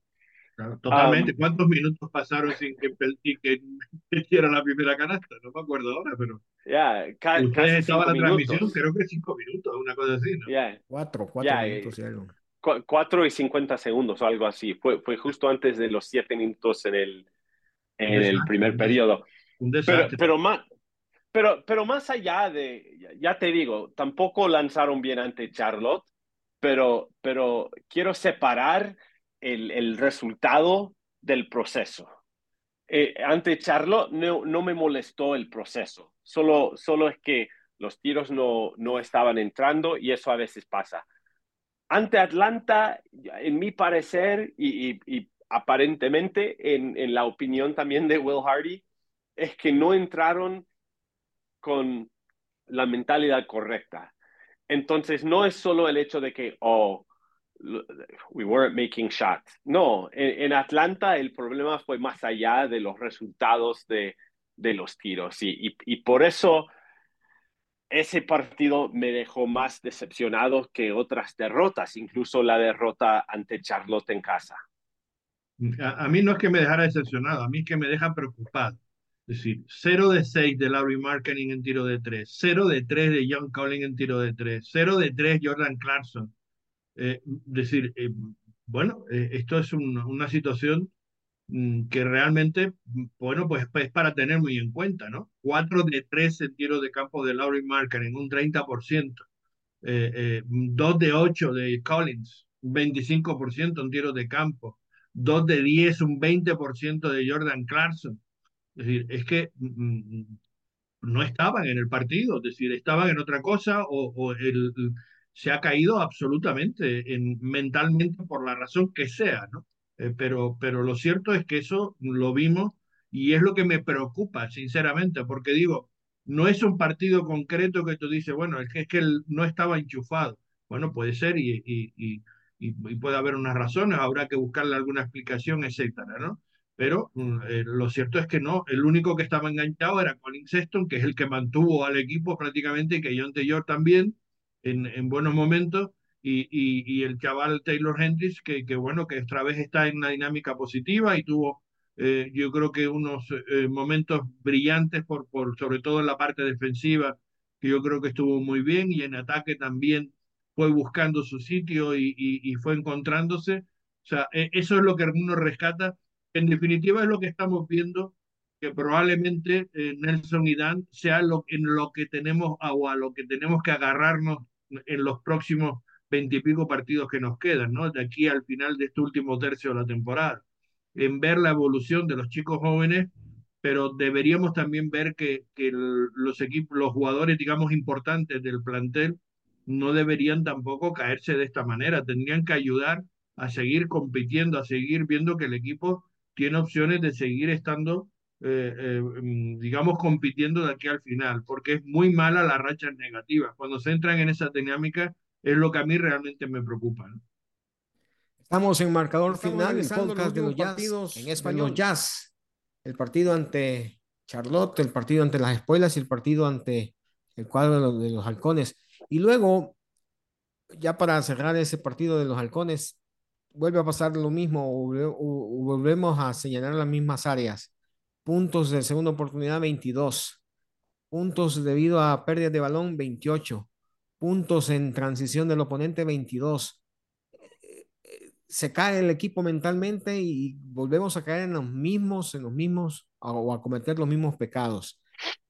Speaker 3: Claro, totalmente. Um, ¿Cuántos minutos pasaron sin que, sin que metiera la primera canasta? No me acuerdo ahora, pero.
Speaker 2: Yeah, ca
Speaker 3: Ustedes
Speaker 2: casi
Speaker 3: estaba la
Speaker 2: minutos.
Speaker 3: transmisión, creo que cinco minutos, una cosa así, ¿no?
Speaker 2: Yeah.
Speaker 1: Cuatro, cuatro
Speaker 2: Yeah,
Speaker 1: minutos y algo.
Speaker 2: Cu cuatro y cincuenta segundos o algo así. Fue, fue justo antes de los siete minutos en el, en
Speaker 3: desastre,
Speaker 2: el primer periodo.
Speaker 3: Un
Speaker 2: Pero,
Speaker 3: desastre.
Speaker 2: pero, más, pero, pero más allá de, ya te digo, tampoco lanzaron bien ante Charlotte pero, pero quiero separar el, resultado del proceso. Eh, ante Charlotte no, no, me molestó el proceso, solo, solo es que los tiros no, no estaban entrando y eso a veces pasa. Ante Atlanta, en mi parecer y aparentemente en, en la opinión también de Will Hardy, es que no entraron con la mentalidad correcta. Entonces, no es solo el hecho de que, oh, we weren't making shots. No, en, en Atlanta el problema fue más allá de los resultados de, de los tiros. Y, y, y, por eso ese partido me dejó más decepcionado que otras derrotas, incluso la derrota ante Charlotte en casa.
Speaker 3: A, a mí no es que me dejara decepcionado, a mí es que me deja preocupado. Es decir, 0 de 6 de Larry Marketing en tiro de 3, 0 de 3 de John Collins en tiro de 3, 0 de 3 Jordan Clarkson. Eh, decir, eh, bueno, eh, esto es un, una situación mm, que realmente, bueno, pues es para tener muy en cuenta, ¿no? 4 de 3 en tiro de campo de Larry Marketing, un 30%. 2 de 8 de Collins, un 25% en tiro de campo. 2 de 10, un 20% de Jordan Clarkson. Es decir, es que mm, no estaban en el partido, es decir, estaban en otra cosa o, o el, se ha caído absolutamente en, mentalmente por la razón que sea, ¿no? Eh, pero, pero lo cierto es que eso lo vimos y es lo que me preocupa, sinceramente, porque digo, no es un partido concreto que tú dices, bueno, es que, es que él no estaba enchufado. Bueno, puede ser y, y, y, puede haber unas razones, habrá que buscarle alguna explicación, etcétera, ¿no? Pero mm, eh, lo cierto es que no, el único que estaba enganchado era Colin Sexton, que es el que mantuvo al equipo prácticamente, y que John Taylor también, en, en buenos momentos, y, y, y, el chaval Taylor Hendricks, que, que bueno, que otra vez está en una dinámica positiva y tuvo, eh, yo creo que unos eh, momentos brillantes, por, por, sobre todo en la parte defensiva, que yo creo que estuvo muy bien, y en ataque también fue buscando su sitio y, y, fue encontrándose. O sea, eh, eso es lo que uno rescata. En definitiva, es lo que estamos viendo que probablemente eh, Nelson y Dan sea lo, en lo que tenemos o a lo que tenemos que agarrarnos en los próximos veintipico partidos que nos quedan, ¿no? De aquí al final de este último tercio de la temporada. En ver la evolución de los chicos jóvenes, pero deberíamos también ver que, que el, los equipos, los jugadores, digamos, importantes del plantel no deberían tampoco caerse de esta manera, tendrían que ayudar a seguir compitiendo, a seguir viendo que el equipo tiene opciones de seguir estando, eh, eh, digamos, compitiendo de aquí al final, porque es muy mala la racha negativa. Cuando se entran en esa dinámica, es lo que a mí realmente me preocupa. ¿no?
Speaker 1: Estamos en marcador Estamos final, el podcast de los jazz, en español. Los jazz, el partido ante Charlotte, el partido ante las espuelas y el partido ante el cuadro de los, de los halcones. Y luego, ya para cerrar ese partido de los halcones, vuelve a pasar lo mismo o, volvemos a señalar las mismas áreas. Puntos de segunda oportunidad, 22. Puntos debido a pérdidas de balón, 28. Puntos en transición del oponente, 22. Se cae el equipo mentalmente y volvemos a caer en los mismos, en los mismos, o a cometer los mismos pecados.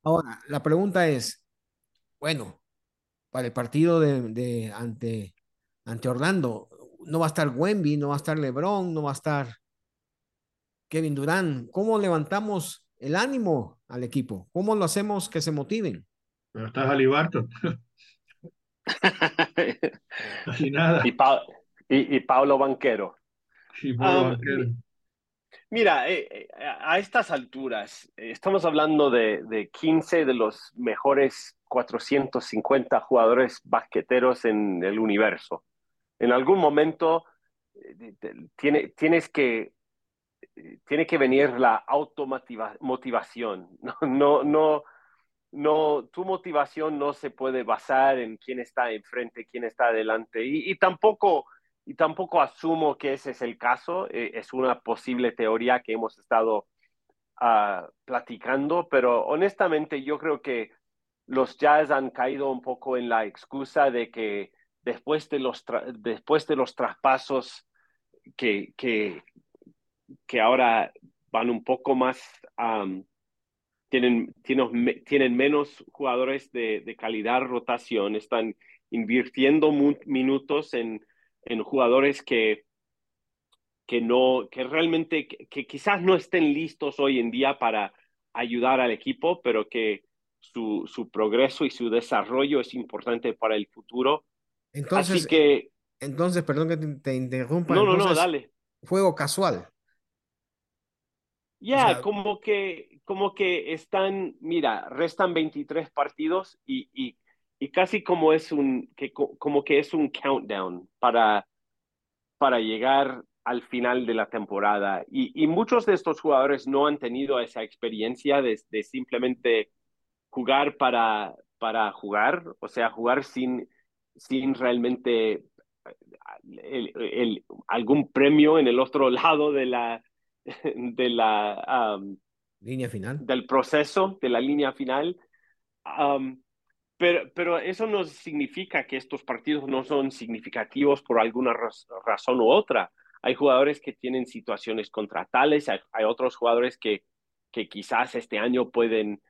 Speaker 1: Ahora, la pregunta es, bueno, para el partido de, ante, ante Orlando, no va a estar Wemby, no va a estar LeBron, no va a estar Kevin Durán. ¿Cómo levantamos el ánimo al equipo? ¿Cómo lo hacemos que se motiven?
Speaker 3: Pero estás Alibarto.
Speaker 2: y nada. Y, pa y, y Pablo Banquero.
Speaker 3: Sí, Pablo um, Banquero.
Speaker 2: Mira, eh, eh, a estas alturas, eh, estamos hablando de, de 15 de los mejores 450 jugadores basqueteros en el universo en algún momento eh, tiene, tienes que, tiene que venir la automotivación. No, no, no, no, tu motivación no se puede basar en quién está enfrente, quién está adelante. Y, y tampoco, y tampoco asumo que ese es el caso. Eh, es una posible teoría que hemos estado uh, platicando, pero honestamente yo creo que los Jazz han caído un poco en la excusa de que después de los, después de los traspasos que, que, que ahora van un poco más, um, tienen, tienen, tienen, menos jugadores de, de, calidad rotación, están invirtiendo minutos en, en jugadores que, que, no, que realmente, que, que, quizás no estén listos hoy en día para ayudar al equipo, pero que su, su progreso y su desarrollo es importante para el futuro.
Speaker 1: Entonces, Así que, entonces, perdón que te, te interrumpa.
Speaker 2: No, no, no, dale.
Speaker 1: Juego casual.
Speaker 2: Ya, yeah, como que, como que están, mira, restan 23 partidos y, y, y casi como es un, que, como que es un countdown para, para llegar al final de la temporada. Y, y muchos de estos jugadores no han tenido esa experiencia de, de simplemente jugar para, para jugar, o sea, jugar sin, sin realmente el, el, algún premio en el otro lado de la, de la um,
Speaker 1: línea final.
Speaker 2: Del proceso, de la línea final. Um, pero, pero eso no significa que estos partidos no son significativos por alguna raz razón u otra. Hay jugadores que tienen situaciones contratales, hay, hay otros jugadores que, que quizás este año pueden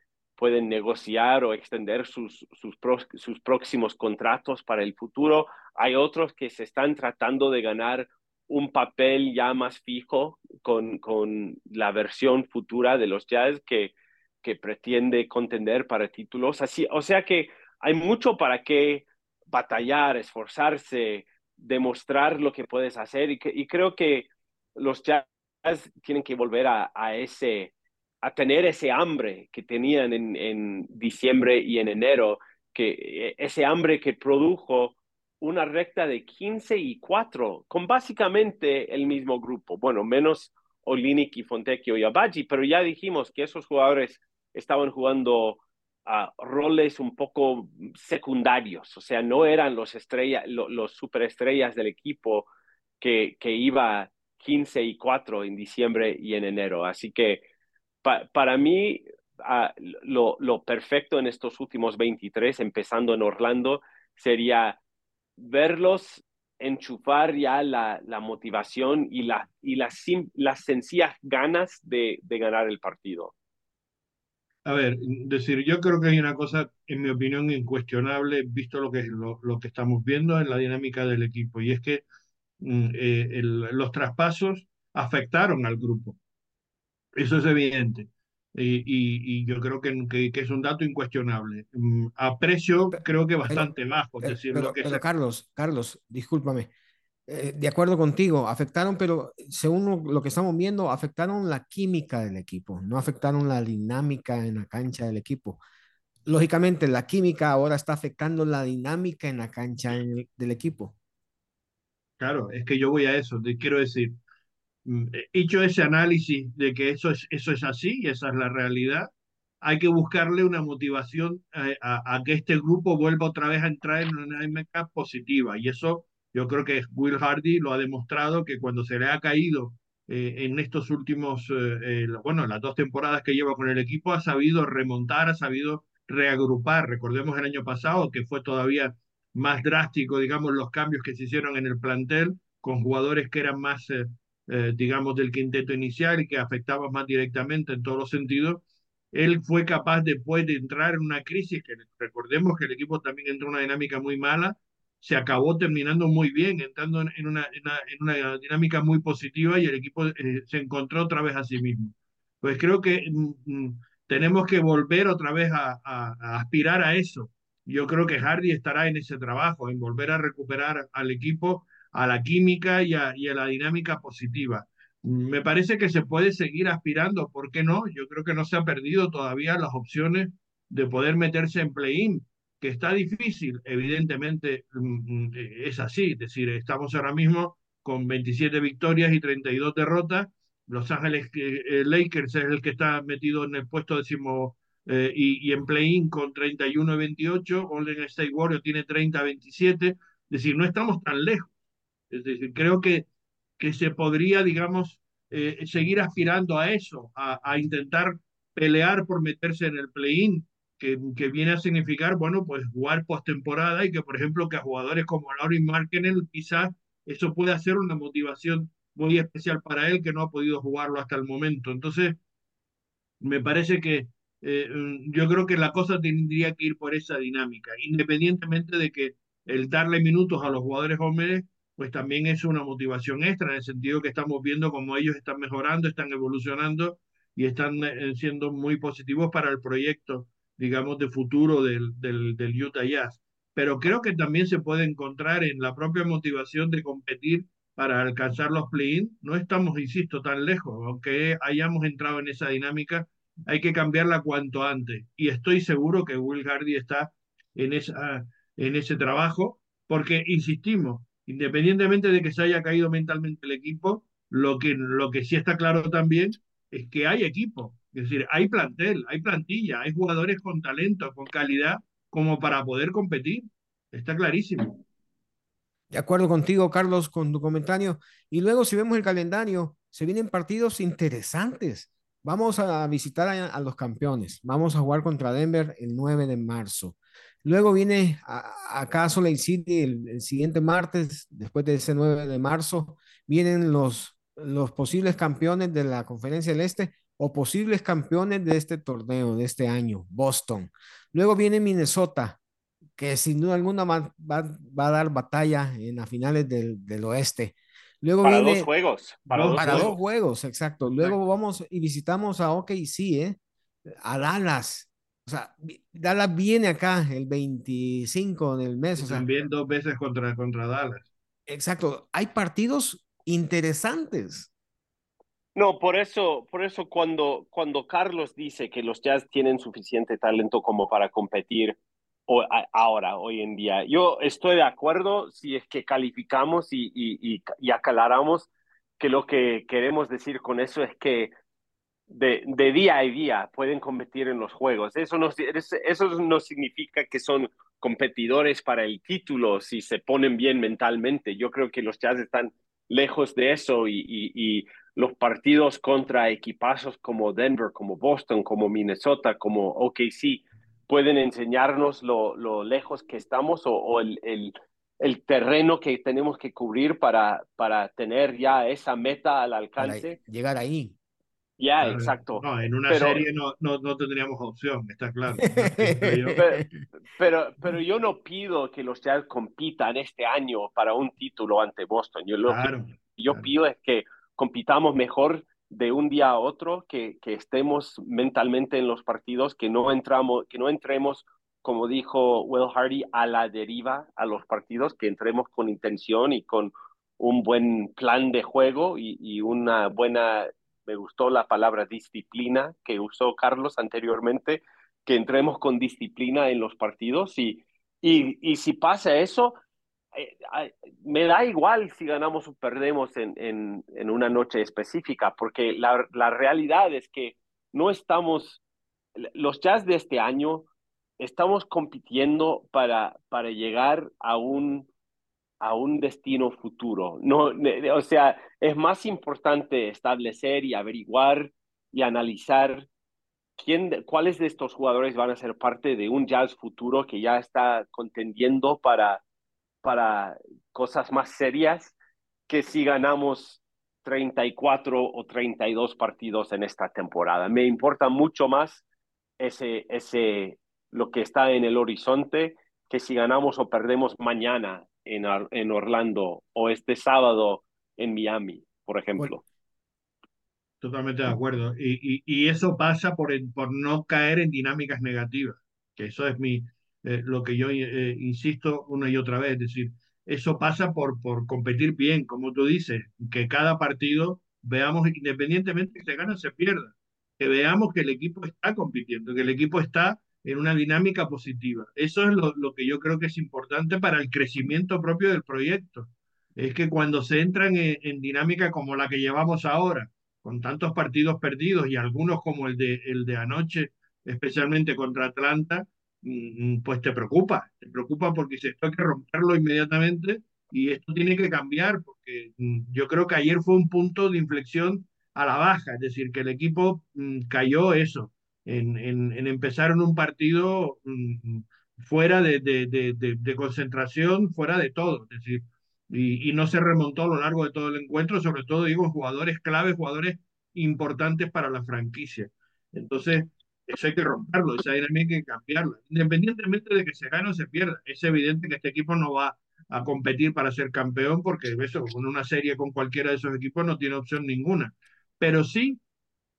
Speaker 2: pueden negociar o extender sus, sus, pro, sus próximos contratos para el futuro. Hay otros que se están tratando de ganar un papel ya más fijo con, con la versión futura de los Jazz que, que pretende contender para títulos. Así, o sea que hay mucho para qué batallar, esforzarse, demostrar lo que puedes hacer. Y, y creo que los Jazz tienen que volver a, a, ese, a tener ese hambre que tenían en, en diciembre y en enero, que eh, ese hambre que produjo una recta de 15 y 4, con básicamente el mismo grupo. Bueno, menos Olinik y Fontecchio y Abaji, pero ya dijimos que esos jugadores estaban jugando a roles un poco secundarios, o sea, no eran los, estrella, los superestrellas del equipo que, que iba 15 y 4 en diciembre y en enero. Así que para mí, lo, lo perfecto en estos últimos 23, empezando en Orlando, sería verlos enchufar ya la, la motivación y, la, y las, las sencillas ganas de, de ganar el partido.
Speaker 3: A ver, decir, yo creo que hay una cosa, en mi opinión, incuestionable, visto lo que, lo, lo que estamos viendo en la dinámica del equipo, y es que mm, eh, los traspasos afectaron al grupo. Eso es evidente. Y, y, yo creo que, que, que, es un dato incuestionable. Mm, a precio, creo que bastante
Speaker 1: pero,
Speaker 3: bajo.
Speaker 1: Pero,
Speaker 3: decir,
Speaker 1: pero,
Speaker 3: lo que
Speaker 1: pero. Carlos, Carlos, discúlpame. Eh, de acuerdo contigo, afectaron, pero según lo que estamos viendo, afectaron la química del equipo, no afectaron la dinámica en la cancha del equipo. Lógicamente, la química ahora está afectando la dinámica en la cancha en el, del equipo.
Speaker 3: Claro, es que yo voy a eso, te quiero decir, hecho ese análisis de que eso es, eso es así y esa es la realidad, hay que buscarle una motivación a, a, que este grupo vuelva otra vez a entrar en una dinámica positiva y eso yo creo que Will Hardy lo ha demostrado que cuando se le ha caído eh, en estos últimos, eh, eh, bueno, las dos temporadas que lleva con el equipo, ha sabido remontar, ha sabido reagrupar. Recordemos el año pasado que fue todavía más drástico, digamos, los cambios que se hicieron en el plantel con jugadores que eran más, eh, digamos, del quinteto inicial y que afectaban más directamente en todos los sentidos. Él fue capaz después de entrar en una crisis, que recordemos que el equipo también entró en una dinámica muy mala, se acabó terminando muy bien, entrando en una, en una, dinámica muy positiva y el equipo eh, se encontró otra vez a sí mismo. Pues creo que mm, tenemos que volver otra vez a, aspirar a eso. Yo creo que Hardy estará en ese trabajo, en volver a recuperar al equipo, a la química y a, y a la dinámica positiva. Me parece que se puede seguir aspirando, ¿por qué no? Yo creo que no se ha perdido todavía las opciones de poder meterse en play-in que está difícil, evidentemente es así, es decir, estamos ahora mismo con 27 victorias y 32 derrotas, Los Ángeles eh, Lakers es el que está metido en el puesto décimo eh, y, y, en play-in con 31 28, Golden State Warriors tiene 30 27, es decir, no estamos tan lejos, es decir, creo que, que se podría, digamos, eh, seguir aspirando a eso, a, intentar pelear por meterse en el play-in, que, que, viene a significar, bueno, pues jugar postemporada y que, por ejemplo, que a jugadores como Laurie Markkinen quizás eso puede ser una motivación muy especial para él que no ha podido jugarlo hasta el momento. Entonces, me parece que eh, yo creo que la cosa tendría que ir por esa dinámica, independientemente de que el darle minutos a los jugadores jóvenes, pues también es una motivación extra, en el sentido que estamos viendo cómo ellos están mejorando, están evolucionando y están eh, siendo muy positivos para el proyecto digamos, de futuro del, del, del Utah Jazz. Pero creo que también se puede encontrar en la propia motivación de competir para alcanzar los play-in. No estamos, insisto, tan lejos. Aunque hayamos entrado en esa dinámica, hay que cambiarla cuanto antes. Y estoy seguro que Will Hardy está en, esa, en ese trabajo, porque, insistimos, independientemente de que se haya caído mentalmente el equipo, lo que, lo que sí está claro también es que hay equipo. Es decir, hay plantel, hay plantilla, hay jugadores con talento, con calidad, como para poder competir. Está clarísimo.
Speaker 1: De acuerdo contigo, Carlos, con tu comentario. Y luego, si vemos el calendario, se vienen partidos interesantes. Vamos a visitar a, a los campeones. Vamos a jugar contra Denver el 9 de marzo. Luego viene a, acá a Lake City el, el, siguiente martes, después de ese 9 de marzo, vienen los, los posibles campeones de la Conferencia del Este o posibles campeones de este torneo, de este año, Boston. Luego viene Minnesota, que sin duda alguna va, va, va a dar batalla en las finales del, del oeste. Luego
Speaker 2: para
Speaker 1: viene,
Speaker 2: dos juegos.
Speaker 1: Para, dos, para juegos. dos, juegos. exacto. Luego exacto. vamos y visitamos a OKC, ¿eh? a Dallas. O sea, Dallas viene acá el 25 del mes.
Speaker 3: Y
Speaker 1: o sea,
Speaker 3: también dos veces contra, contra Dallas.
Speaker 1: exacto, hay partidos interesantes.
Speaker 2: No, por eso, por eso cuando, cuando Carlos dice que los Jazz tienen suficiente talento como para competir o, a, ahora, hoy en día, yo estoy de acuerdo si es que calificamos y, y, y, y aclaramos que lo que queremos decir con eso es que de, de, día a día pueden competir en los juegos. Eso no, eso no significa que son competidores para el título si se ponen bien mentalmente. Yo creo que los Jazz están lejos de eso y, y, y los partidos contra equipazos como Denver, como Boston, como Minnesota, como OKC, pueden enseñarnos lo, lo lejos que estamos o, o el, el, el, terreno que tenemos que cubrir para, para tener ya esa meta al alcance.
Speaker 1: Para llegar ahí.
Speaker 2: Ya, yeah, exacto.
Speaker 3: No, en una pero, serie no, no, no, tendríamos opción, está claro.
Speaker 2: pero, pero, pero, yo no pido que los Jazz compitan este año para un título ante Boston. Yo lo
Speaker 3: claro,
Speaker 2: que yo
Speaker 3: claro.
Speaker 2: pido es que compitamos mejor de un día a otro, que, que estemos mentalmente en los partidos, que no, entramos, que no entremos, como dijo Will Hardy, a la deriva a los partidos, que entremos con intención y con un buen plan de juego y, y una buena me gustó la palabra disciplina que usó Carlos anteriormente, que entremos con disciplina en los partidos y, y, y si pasa eso, eh, me da igual si ganamos o perdemos en, en, en una noche específica, porque la, la, realidad es que no estamos, los jazz de este año, estamos compitiendo para, para llegar a un a un destino futuro. No, o sea, es más importante establecer y averiguar y analizar quién, cuáles de estos jugadores van a ser parte de un jazz futuro que ya está contendiendo para, para cosas más serias que si ganamos 34 o 32 partidos en esta temporada. Me importa mucho más ese, ese, lo que está en el horizonte que si ganamos o perdemos mañana en, en Orlando o este sábado en Miami, por ejemplo. Bueno,
Speaker 3: totalmente de acuerdo. Y, y, y, eso pasa por, por no caer en dinámicas negativas, que eso es mi, eh, lo que yo eh, insisto una y otra vez, es decir, eso pasa por, por competir bien, como tú dices, que cada partido veamos, independientemente que se gane o se pierda, que veamos que el equipo está compitiendo, que el equipo está en una dinámica positiva. Eso es lo, lo, que yo creo que es importante para el crecimiento propio del proyecto. Es que cuando se entran en, en, dinámica como la que llevamos ahora, con tantos partidos perdidos y algunos como el de, el de anoche, especialmente contra Atlanta, pues te preocupa, te preocupa porque se hay que romperlo inmediatamente y esto tiene que cambiar porque yo creo que ayer fue un punto de inflexión a la baja, es decir, que el equipo cayó eso, en, en, en empezar un partido um, fuera de, de, de, de, concentración, fuera de todo, es decir, y, y, no se remontó a lo largo de todo el encuentro, sobre todo digo jugadores claves, jugadores importantes para la franquicia. Entonces, eso hay que romperlo, esa dinámica hay que cambiarla, independientemente de que se gane o se pierda. Es evidente que este equipo no va a competir para ser campeón porque eso, con una serie con cualquiera de esos equipos no tiene opción ninguna, pero sí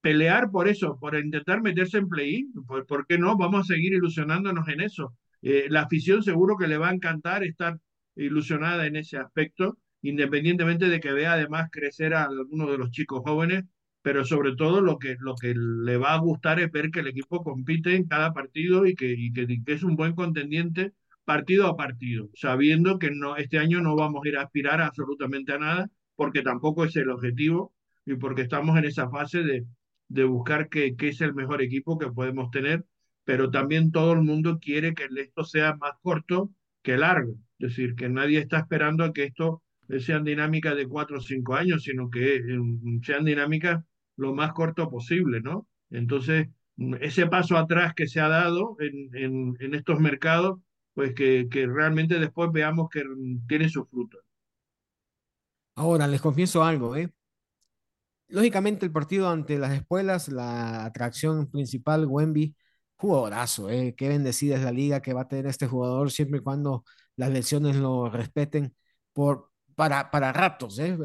Speaker 3: pelear por eso, por intentar meterse en play-in. ¿Por, ¿Por, qué no? Vamos a seguir ilusionándonos en eso. Eh, la afición seguro que le va a encantar estar ilusionada en ese aspecto, independientemente de que vea además crecer a algunos de los chicos jóvenes, pero sobre todo lo que, lo que le va a gustar es ver que el equipo compite en cada partido y que, que, es un buen contendiente partido a partido, sabiendo que no, este año no vamos a ir a aspirar absolutamente a nada, porque tampoco es el objetivo y porque estamos en esa fase de, de buscar qué, es el mejor equipo que podemos tener, pero también todo el mundo quiere que esto sea más corto que largo. Es decir, que nadie está esperando a que esto sean dinámicas de cuatro o cinco años, sino que sean dinámicas lo más corto posible, ¿no? Entonces, ese paso atrás que se ha dado en, en, en estos mercados, pues que, que, realmente después veamos que tiene sus frutos.
Speaker 1: Ahora, les confieso algo, ¿eh? Lógicamente el partido ante las escuelas, la atracción principal, Wemby, jugadorazo, ¿eh? qué bendecida es la liga que va a tener este jugador siempre y cuando las lesiones lo respeten por, para, para ratos. ¿eh?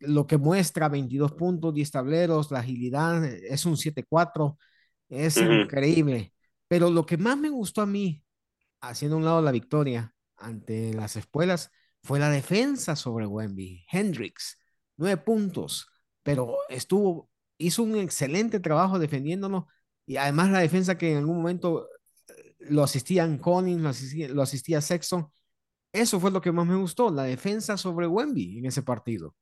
Speaker 1: Lo que muestra 22 puntos, 10 tableros, la agilidad, es un 7-4, es uh -huh. increíble. Pero lo que más me gustó a mí, haciendo un lado la victoria ante las espuelas, fue la defensa sobre Wemby. Hendricks, nueve puntos, pero estuvo, hizo un excelente trabajo defendiéndonos y además la defensa que en algún momento eh, lo asistían Collins, lo asistía, Sexton. Eso fue lo que más me gustó, la defensa sobre Wemby en ese partido.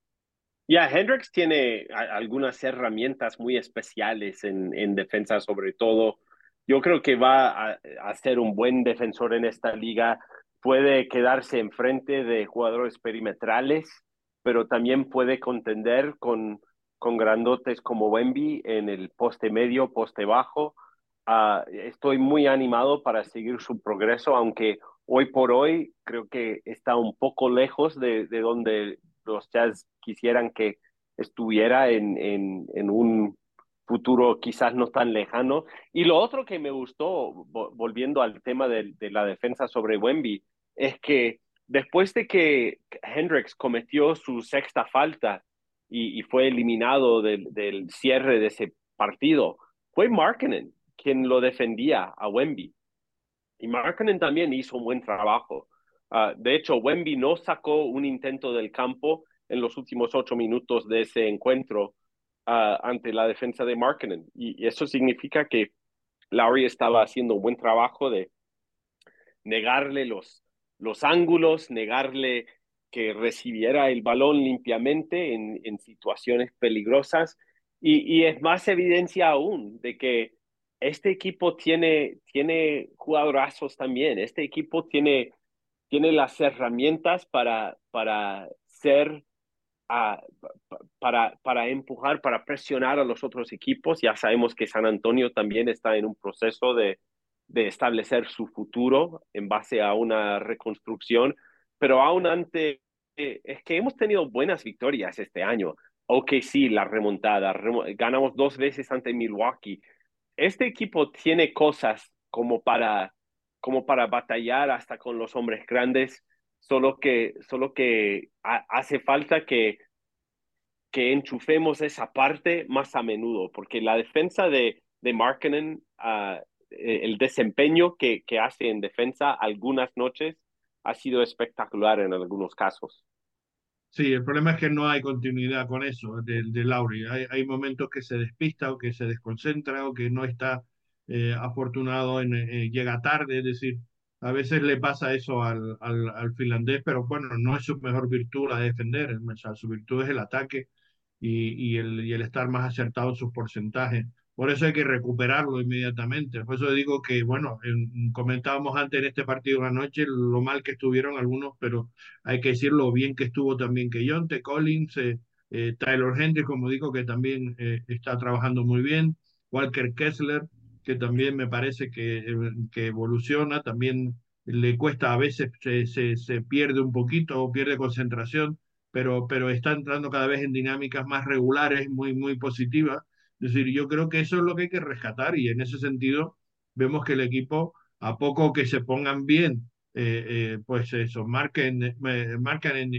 Speaker 2: Ya, Hendricks tiene algunas herramientas muy especiales en, en, defensa, sobre todo. Yo creo que va a, a, ser un buen defensor en esta liga. Puede quedarse enfrente de jugadores perimetrales, pero también puede contender con, con grandotes como Wemby en el poste medio, poste bajo. Uh, estoy muy animado para seguir su progreso, aunque hoy por hoy creo que está un poco lejos de, de donde los Jazz quisieran que estuviera en, un futuro quizás no tan lejano. Y lo otro que me gustó, volviendo al tema de, de la defensa sobre Wemby, es que después de que Hendricks cometió su sexta falta y, fue eliminado del, del, cierre de ese partido, fue Markkinen quien lo defendía a Wemby. Y Markkinen también hizo un buen trabajo. Uh, de hecho, Wemby no sacó un intento del campo en los últimos ocho minutos de ese encuentro uh, ante la defensa de Markkinen. Y, y, eso significa que Lowry estaba haciendo un buen trabajo de negarle los, los ángulos, negarle que recibiera el balón limpiamente en, en situaciones peligrosas. Y, y, es más evidencia aún de que este equipo tiene, tiene jugadorazos también. Este equipo tiene tiene las herramientas para, para ser, uh, para, para empujar, para presionar a los otros equipos. Ya sabemos que San Antonio también está en un proceso de, de establecer su futuro en base a una reconstrucción, pero aún antes, eh, es que hemos tenido buenas victorias este año. Ok, sí, la remontada, rem ganamos dos veces ante Milwaukee. Este equipo tiene cosas como para como para batallar hasta con los hombres grandes, solo que, solo que ha, hace falta que, que enchufemos esa parte más a menudo, porque la defensa de, de Markkinen, uh, el desempeño que, que hace en defensa algunas noches ha sido espectacular en algunos casos.
Speaker 3: Sí, el problema es que no hay continuidad con eso de, de Lauri. Hay, hay momentos que se despista o que se desconcentra o que no está eh, afortunado, en, eh, llega tarde, es decir, a veces le pasa eso al, al, al, finlandés, pero bueno, no es su mejor virtud la de defender, o sea, su virtud es el ataque y, y, el, y el estar más acertado en sus porcentajes. Por eso hay que recuperarlo inmediatamente. Por eso digo que, bueno, en, comentábamos antes en este partido de la noche lo mal que estuvieron algunos, pero hay que decir lo bien que estuvo también que Jonte Collins, eh, eh, Tyler Henry, como digo, que también eh, está trabajando muy bien, Walker Kessler, que también me parece que, que evoluciona, también le cuesta a veces, se, se, se, pierde un poquito o pierde concentración, pero, pero está entrando cada vez en dinámicas más regulares, muy, muy positivas. Es decir, yo creo que eso es lo que hay que rescatar y en ese sentido vemos que el equipo, a poco que se pongan bien, eh, eh, pues eso, marquen, eh, marquen y,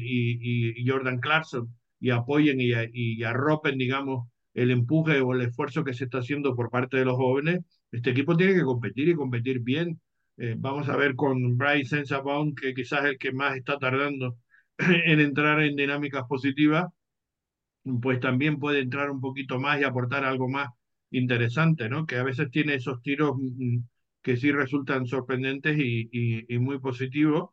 Speaker 3: y, Jordan Clarkson y apoyen y, y arropen, digamos, el empuje o el esfuerzo que se está haciendo por parte de los jóvenes, este equipo tiene que competir y competir bien. Eh, vamos a ver con Bryce Sensabon, que quizás es el que más está tardando en entrar en dinámicas positivas, pues también puede entrar un poquito más y aportar algo más interesante, ¿no? Que a veces tiene esos tiros mm, que sí resultan sorprendentes y, muy positivos,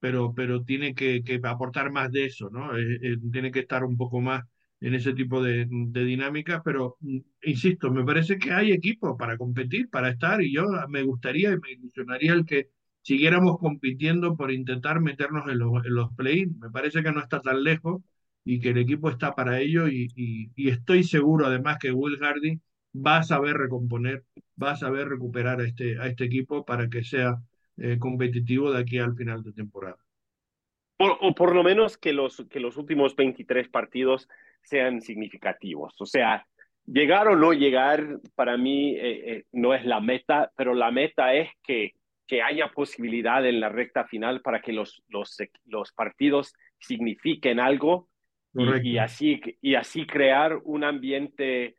Speaker 3: pero, pero tiene que, aportar más de eso, ¿no? Eh, eh, tiene que estar un poco más en ese tipo de, de dinámicas, pero mm, insisto, me parece que hay equipo para competir, para estar, y yo me gustaría y me ilusionaría el que siguiéramos compitiendo por intentar meternos en los, en los play-in. Me parece que no está tan lejos y que el equipo está para ello y, y, y estoy seguro además que Will Hardy va a saber recomponer, va a saber recuperar a este, a este equipo para que sea eh, competitivo de aquí al final de temporada.
Speaker 2: Por, o por lo menos que los, que los últimos 23 partidos sean significativos. O sea, llegar o no llegar para mí eh, eh, no es la meta, pero la meta es que, que haya posibilidad en la recta final para que los, los, los partidos signifiquen algo y, y, así, y así crear un ambiente,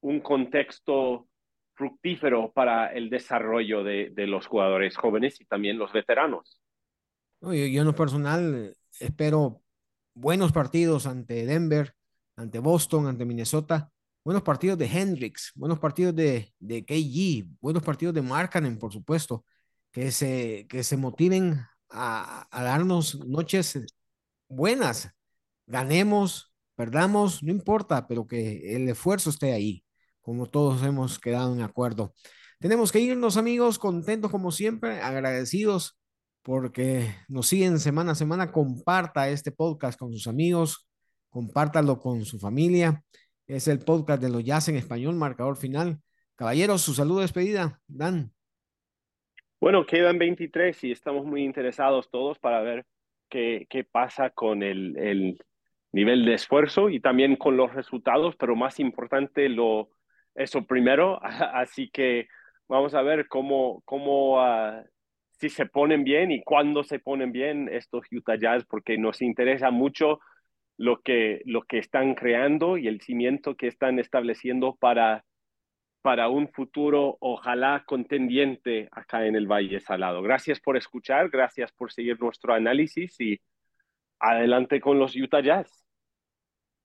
Speaker 2: un contexto fructífero para el desarrollo de, de los jugadores jóvenes y también los veteranos.
Speaker 1: yo, yo en lo personal espero buenos partidos ante Denver, ante Boston, ante Minnesota, buenos partidos de Hendricks, buenos partidos de, de KG, buenos partidos de Markkanen, por supuesto, que se, que se motiven a, a darnos noches buenas, ganemos, perdamos, no importa, pero que el esfuerzo esté ahí, como todos hemos quedado en acuerdo. Tenemos que irnos, amigos, contentos como siempre, agradecidos porque nos siguen semana a semana. Comparta este podcast con sus amigos, compártalo con su familia. Es el podcast de los Jazz en español, marcador final. Caballeros, su saludo de despedida, Dan.
Speaker 2: Bueno, quedan 23 y estamos muy interesados todos para ver qué, qué pasa con el, el, nivel de esfuerzo y también con los resultados, pero más importante lo eso primero. Así que vamos a ver cómo, cómo uh, si se ponen bien y cuándo se ponen bien estos Utah Jazz, porque nos interesa mucho lo que, lo que están creando y el cimiento que están estableciendo para, para un futuro, ojalá contendiente acá en el Valle Salado. Gracias por escuchar, gracias por seguir nuestro análisis y adelante con los Utah Jazz.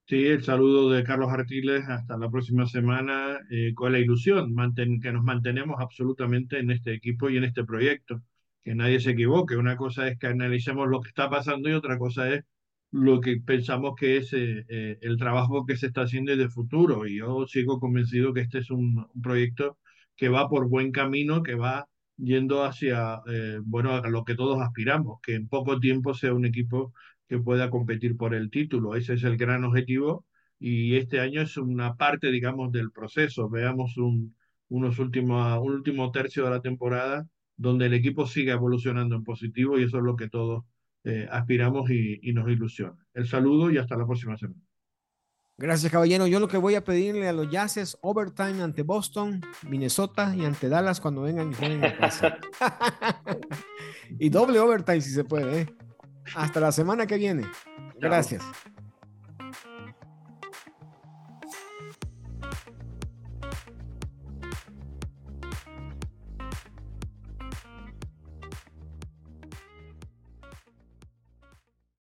Speaker 3: Sí, el saludo de Carlos Artiles. Hasta la próxima semana eh, con la ilusión manten, que nos mantenemos absolutamente en este equipo y en este proyecto. Que nadie se equivoque. Una cosa es que analicemos lo que está pasando y otra cosa es lo que pensamos que es eh, eh, el trabajo que se está haciendo de futuro. Y yo sigo convencido que este es un, un proyecto que va por buen camino, que va yendo hacia eh, bueno, a lo que todos aspiramos, que en poco tiempo sea un equipo que pueda competir por el título. Ese es el gran objetivo y este año es una parte, digamos, del proceso. Veamos un, unos últimos, un último tercio de la temporada donde el equipo siga evolucionando en positivo y eso es lo que todos eh, aspiramos y, nos ilusiona. El saludo y hasta la próxima semana.
Speaker 1: Gracias, caballero. Yo lo que voy a pedirle a los Jazz overtime ante Boston, Minnesota y ante Dallas cuando vengan y jueguen a casa. y doble overtime si se puede. ¿eh? Hasta la semana que viene. Gracias. Chao.